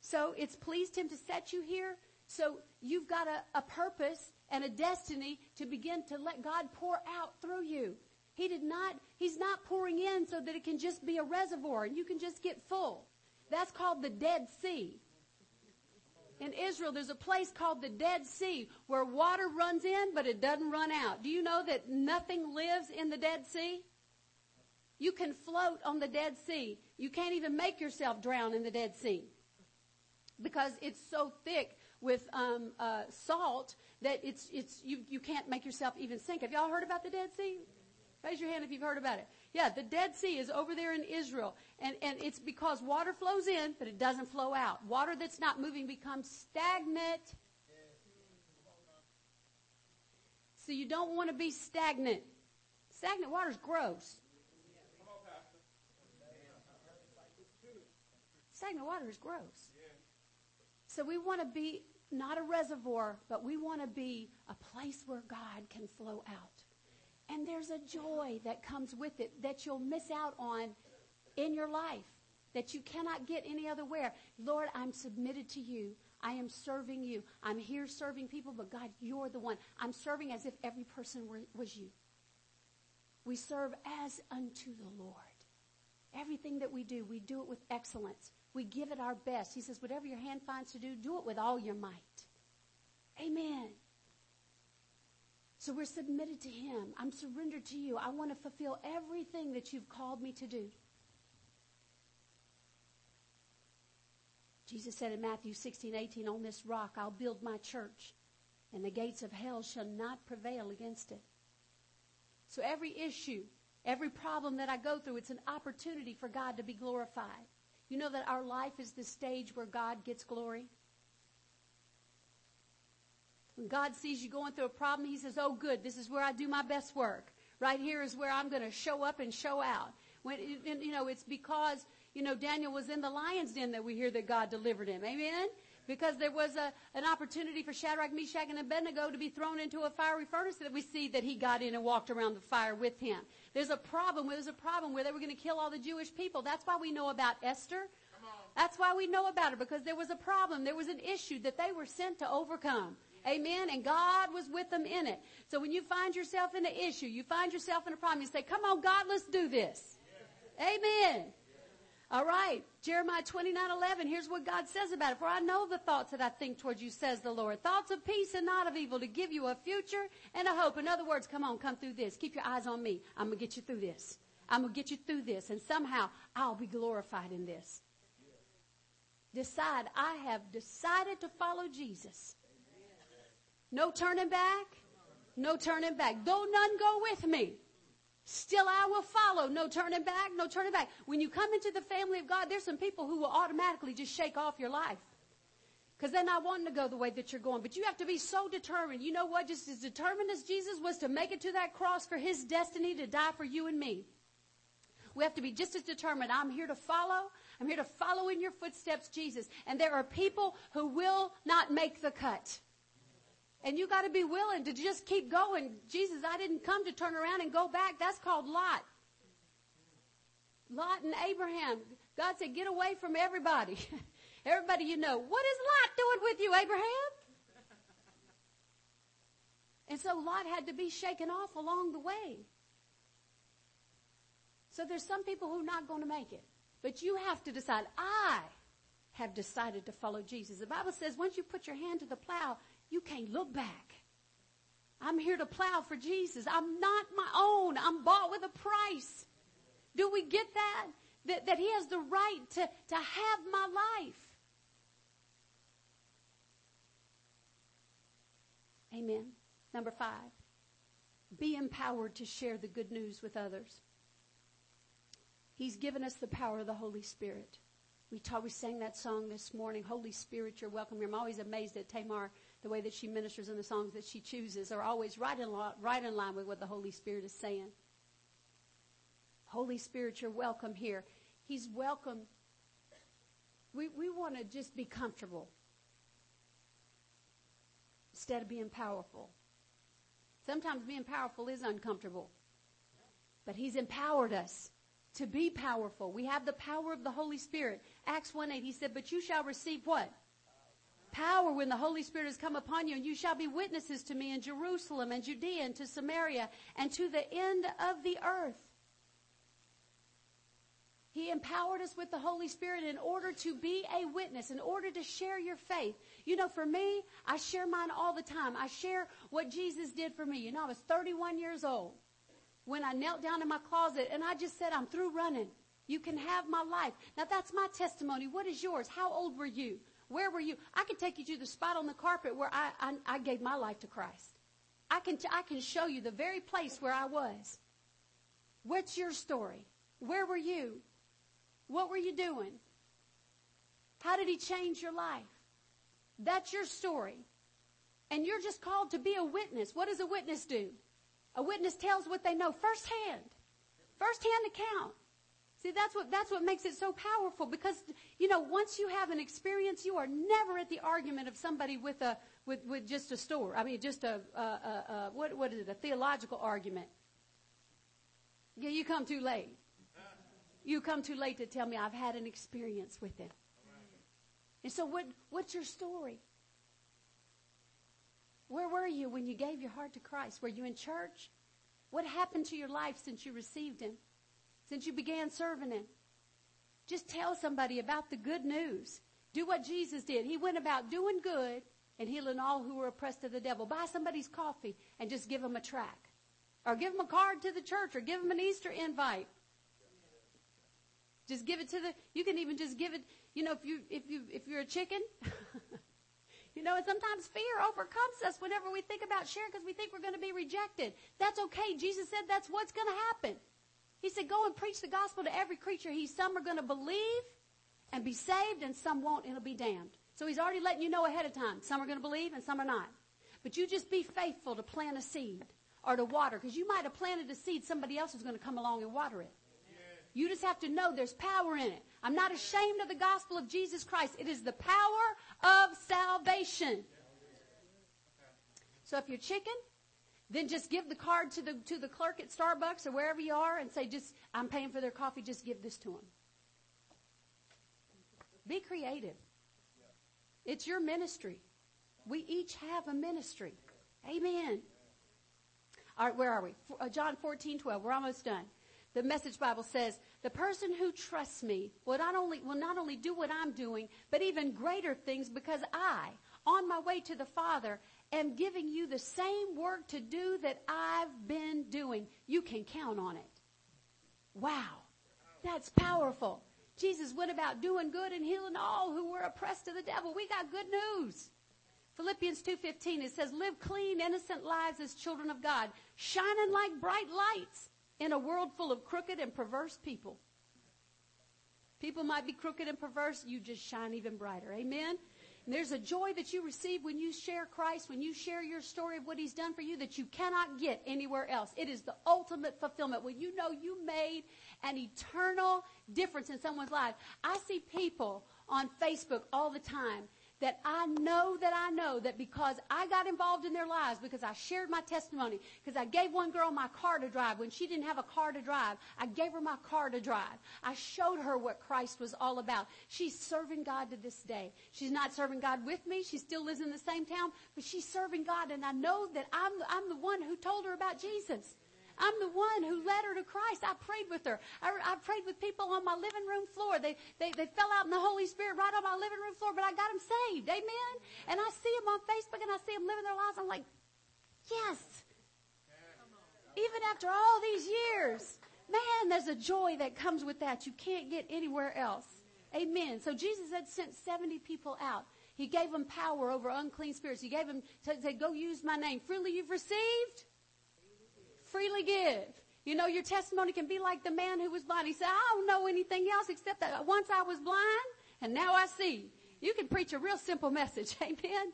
So it's pleased him to set you here. So you've got a, a purpose and a destiny to begin to let God pour out through you. He did not, he's not pouring in so that it can just be a reservoir and you can just get full. That's called the Dead Sea in Israel, there's a place called the Dead Sea where water runs in, but it doesn't run out. Do you know that nothing lives in the Dead Sea? You can float on the Dead Sea. You can't even make yourself drown in the Dead Sea because it's so thick with um, uh, salt that it's it's you you can't make yourself even sink. Have y'all heard about the Dead Sea? Raise your hand if you've heard about it. Yeah, the Dead Sea is over there in Israel. And, and it's because water flows in, but it doesn't flow out. Water that's not moving becomes stagnant. So you don't want to be stagnant. Stagnant water is gross. Stagnant water is gross. So we want to be not a reservoir, but we want to be a place where God can flow out. And there's a joy that comes with it that you'll miss out on in your life that you cannot get any other where. Lord, I'm submitted to you. I am serving you. I'm here serving people, but God, you're the one. I'm serving as if every person were, was you. We serve as unto the Lord. Everything that we do, we do it with excellence. We give it our best. He says, whatever your hand finds to do, do it with all your might. Amen. So we're submitted to Him. I'm surrendered to you. I want to fulfill everything that you've called me to do. Jesus said in Matthew 16, 18, on this rock I'll build my church, and the gates of hell shall not prevail against it. So every issue, every problem that I go through, it's an opportunity for God to be glorified. You know that our life is the stage where God gets glory? When God sees you going through a problem, He says, Oh, good, this is where I do my best work. Right here is where I'm going to show up and show out. When, you know, it's because, you know, Daniel was in the lion's den that we hear that God delivered him. Amen? Because there was a, an opportunity for Shadrach, Meshach, and Abednego to be thrown into a fiery furnace that we see that he got in and walked around the fire with him. There's a problem. There's a problem where they were going to kill all the Jewish people. That's why we know about Esther. That's why we know about her because there was a problem. There was an issue that they were sent to overcome. Amen. And God was with them in it. So when you find yourself in an issue, you find yourself in a problem, you say, come on, God, let's do this. Amen. All right. Jeremiah 29, 11. Here's what God says about it. For I know the thoughts that I think towards you, says the Lord. Thoughts of peace and not of evil to give you a future and a hope. In other words, come on, come through this. Keep your eyes on me. I'm going to get you through this. I'm going to get you through this. And somehow I'll be glorified in this. Decide. I have decided to follow Jesus. No turning back. No turning back. Though none go with me. Still I will follow. No turning back, no turning back. When you come into the family of God, there's some people who will automatically just shake off your life. Because they're not wanting to go the way that you're going. But you have to be so determined. You know what? Just as determined as Jesus was to make it to that cross for his destiny to die for you and me. We have to be just as determined. I'm here to follow. I'm here to follow in your footsteps, Jesus. And there are people who will not make the cut. And you got to be willing to just keep going. Jesus, I didn't come to turn around and go back. That's called Lot. Lot and Abraham. God said, get away from everybody. <laughs> everybody you know. What is Lot doing with you, Abraham? And so Lot had to be shaken off along the way. So there's some people who are not going to make it. But you have to decide, I have decided to follow Jesus. The Bible says once you put your hand to the plow, you can't look back. I'm here to plow for Jesus. I'm not my own. I'm bought with a price. Do we get that? That, that he has the right to, to have my life. Amen. Number five, be empowered to share the good news with others. He's given us the power of the Holy Spirit. We taught, we sang that song this morning, Holy Spirit, you're welcome here. I'm always amazed at Tamar the way that she ministers and the songs that she chooses are always right in, right in line with what the Holy Spirit is saying. Holy Spirit, you're welcome here. He's welcome. We, we want to just be comfortable instead of being powerful. Sometimes being powerful is uncomfortable, but He's empowered us to be powerful. We have the power of the Holy Spirit. Acts 1 8, He said, But you shall receive what? Power when the Holy Spirit has come upon you, and you shall be witnesses to me in Jerusalem and Judea and to Samaria and to the end of the earth. He empowered us with the Holy Spirit in order to be a witness, in order to share your faith. You know, for me, I share mine all the time. I share what Jesus did for me. You know, I was 31 years old when I knelt down in my closet and I just said, I'm through running. You can have my life. Now that's my testimony. What is yours? How old were you? Where were you? I can take you to the spot on the carpet where I, I, I gave my life to Christ. I can, t- I can show you the very place where I was. What's your story? Where were you? What were you doing? How did he change your life? That's your story. And you're just called to be a witness. What does a witness do? A witness tells what they know firsthand. Firsthand account. See, that's what, that's what makes it so powerful because, you know, once you have an experience, you are never at the argument of somebody with a, with, with just a store. I mean, just a, what, what is it, a theological argument. Yeah, you come too late. You come too late to tell me I've had an experience with it. And so what, what's your story? Where were you when you gave your heart to Christ? Were you in church? What happened to your life since you received Him? Since you began serving Him? Just tell somebody about the good news. Do what Jesus did. He went about doing good and healing all who were oppressed of the devil. Buy somebody's coffee and just give them a track. Or give them a card to the church or give them an Easter invite. Just give it to the, you can even just give it, you know, if you, if you, if you're a chicken, <laughs> you know, and sometimes fear overcomes us whenever we think about sharing because we think we're going to be rejected. That's okay. Jesus said that's what's going to happen. He said, go and preach the gospel to every creature. He, some are going to believe and be saved and some won't and will be damned. So he's already letting you know ahead of time. Some are going to believe and some are not. But you just be faithful to plant a seed or to water because you might have planted a seed. Somebody else is going to come along and water it. You just have to know there's power in it. I'm not ashamed of the gospel of Jesus Christ. It is the power of salvation. So if you're chicken, then just give the card to the to the clerk at Starbucks or wherever you are and say just I'm paying for their coffee, just give this to them. Be creative. It's your ministry. We each have a ministry. Amen. All right, where are we? Uh, John 14, 12. We're almost done. The message Bible says, the person who trusts me will not only, will not only do what I'm doing, but even greater things because I, on my way to the Father, am giving you the same work to do that I've been doing. You can count on it. Wow. That's powerful. Jesus went about doing good and healing all who were oppressed of the devil. We got good news. Philippians 2:15 it says live clean innocent lives as children of God, shining like bright lights in a world full of crooked and perverse people. People might be crooked and perverse, you just shine even brighter. Amen. And there's a joy that you receive when you share Christ, when you share your story of what He's done for you that you cannot get anywhere else. It is the ultimate fulfillment when you know you made an eternal difference in someone's life. I see people on Facebook all the time that I know that I know that because I got involved in their lives, because I shared my testimony, because I gave one girl my car to drive when she didn't have a car to drive, I gave her my car to drive. I showed her what Christ was all about. She's serving God to this day. She's not serving God with me. She still lives in the same town, but she's serving God and I know that I'm, I'm the one who told her about Jesus. I'm the one who led her to Christ. I prayed with her. I, I prayed with people on my living room floor. They, they, they fell out in the Holy Spirit right on my living room floor, but I got them saved. Amen. And I see them on Facebook and I see them living their lives. I'm like, yes. Even after all these years, man, there's a joy that comes with that you can't get anywhere else. Amen. So Jesus had sent 70 people out. He gave them power over unclean spirits. He gave them, said, go use my name. Freely you've received freely give. You know, your testimony can be like the man who was blind. He said, I don't know anything else except that once I was blind and now I see. You can preach a real simple message. <laughs> Amen.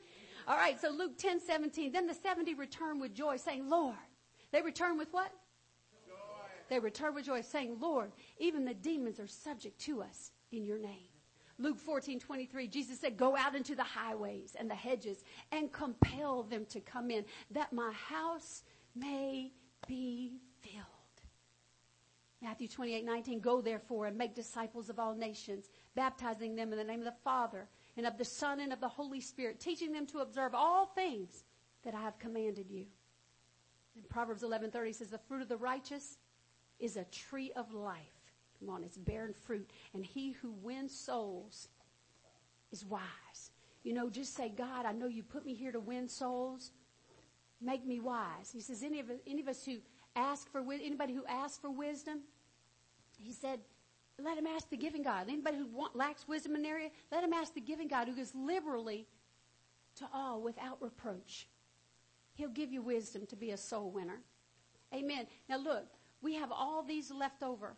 All right. So Luke 10, 17. Then the 70 returned with joy saying, Lord, they returned with what? Joy. They returned with joy saying, Lord, even the demons are subject to us in your name. Luke 14, 23, Jesus said, go out into the highways and the hedges and compel them to come in that my house may be filled. Matthew 28, 19, go therefore and make disciples of all nations, baptizing them in the name of the Father and of the Son and of the Holy Spirit, teaching them to observe all things that I have commanded you. And Proverbs 11:30 says the fruit of the righteous is a tree of life. Come on, it's bearing fruit. And he who wins souls is wise. You know, just say, God, I know you put me here to win souls make me wise. He says, any of, any of us who ask for, anybody who asks for wisdom, he said, let him ask the giving God. Anybody who want, lacks wisdom in an area, let him ask the giving God who gives liberally to all without reproach. He'll give you wisdom to be a soul winner. Amen. Now look, we have all these left over.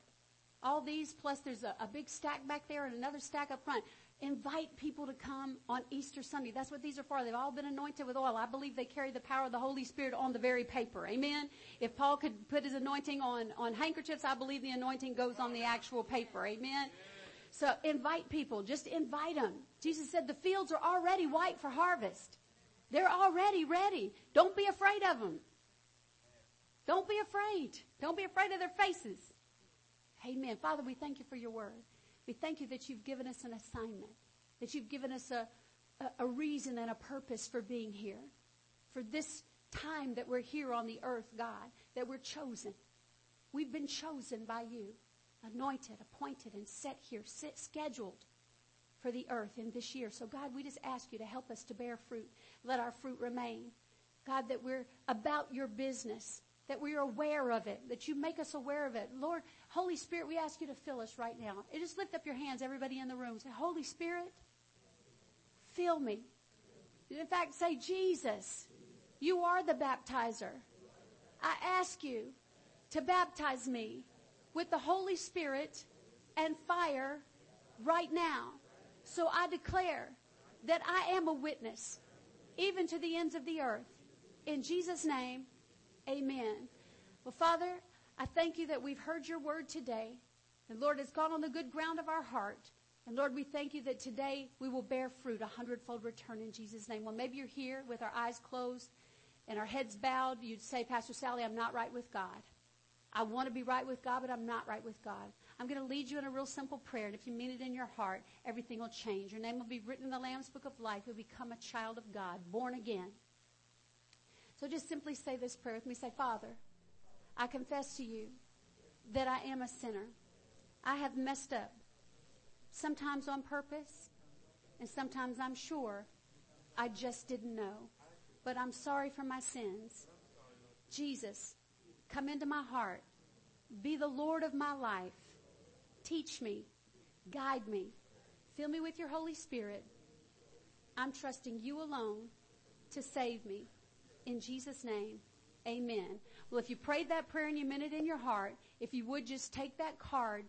All these, plus there's a, a big stack back there and another stack up front. Invite people to come on Easter Sunday. That's what these are for. They've all been anointed with oil. I believe they carry the power of the Holy Spirit on the very paper. Amen. If Paul could put his anointing on, on handkerchiefs, I believe the anointing goes on the actual paper. Amen. So invite people. Just invite them. Jesus said the fields are already white for harvest. They're already ready. Don't be afraid of them. Don't be afraid. Don't be afraid of their faces. Amen. Father, we thank you for your word. We thank you that you've given us an assignment, that you've given us a, a, a reason and a purpose for being here, for this time that we're here on the earth, God, that we're chosen. We've been chosen by you, anointed, appointed, and set here, set, scheduled for the earth in this year. So, God, we just ask you to help us to bear fruit. Let our fruit remain. God, that we're about your business, that we're aware of it, that you make us aware of it. Lord, Holy Spirit, we ask you to fill us right now. And just lift up your hands, everybody in the room. Say, Holy Spirit, fill me. In fact, say, Jesus, you are the baptizer. I ask you to baptize me with the Holy Spirit and fire right now. So I declare that I am a witness, even to the ends of the earth. In Jesus' name, amen. Well, Father, I thank you that we've heard your word today. And Lord, it's gone on the good ground of our heart. And Lord, we thank you that today we will bear fruit, a hundredfold return in Jesus' name. Well, maybe you're here with our eyes closed and our heads bowed. You'd say, Pastor Sally, I'm not right with God. I want to be right with God, but I'm not right with God. I'm going to lead you in a real simple prayer. And if you mean it in your heart, everything will change. Your name will be written in the Lamb's Book of Life. You'll become a child of God, born again. So just simply say this prayer with me. Say, Father, I confess to you that I am a sinner. I have messed up, sometimes on purpose, and sometimes I'm sure I just didn't know. But I'm sorry for my sins. Jesus, come into my heart. Be the Lord of my life. Teach me. Guide me. Fill me with your Holy Spirit. I'm trusting you alone to save me. In Jesus' name, amen. Well, if you prayed that prayer and you meant it in your heart, if you would just take that card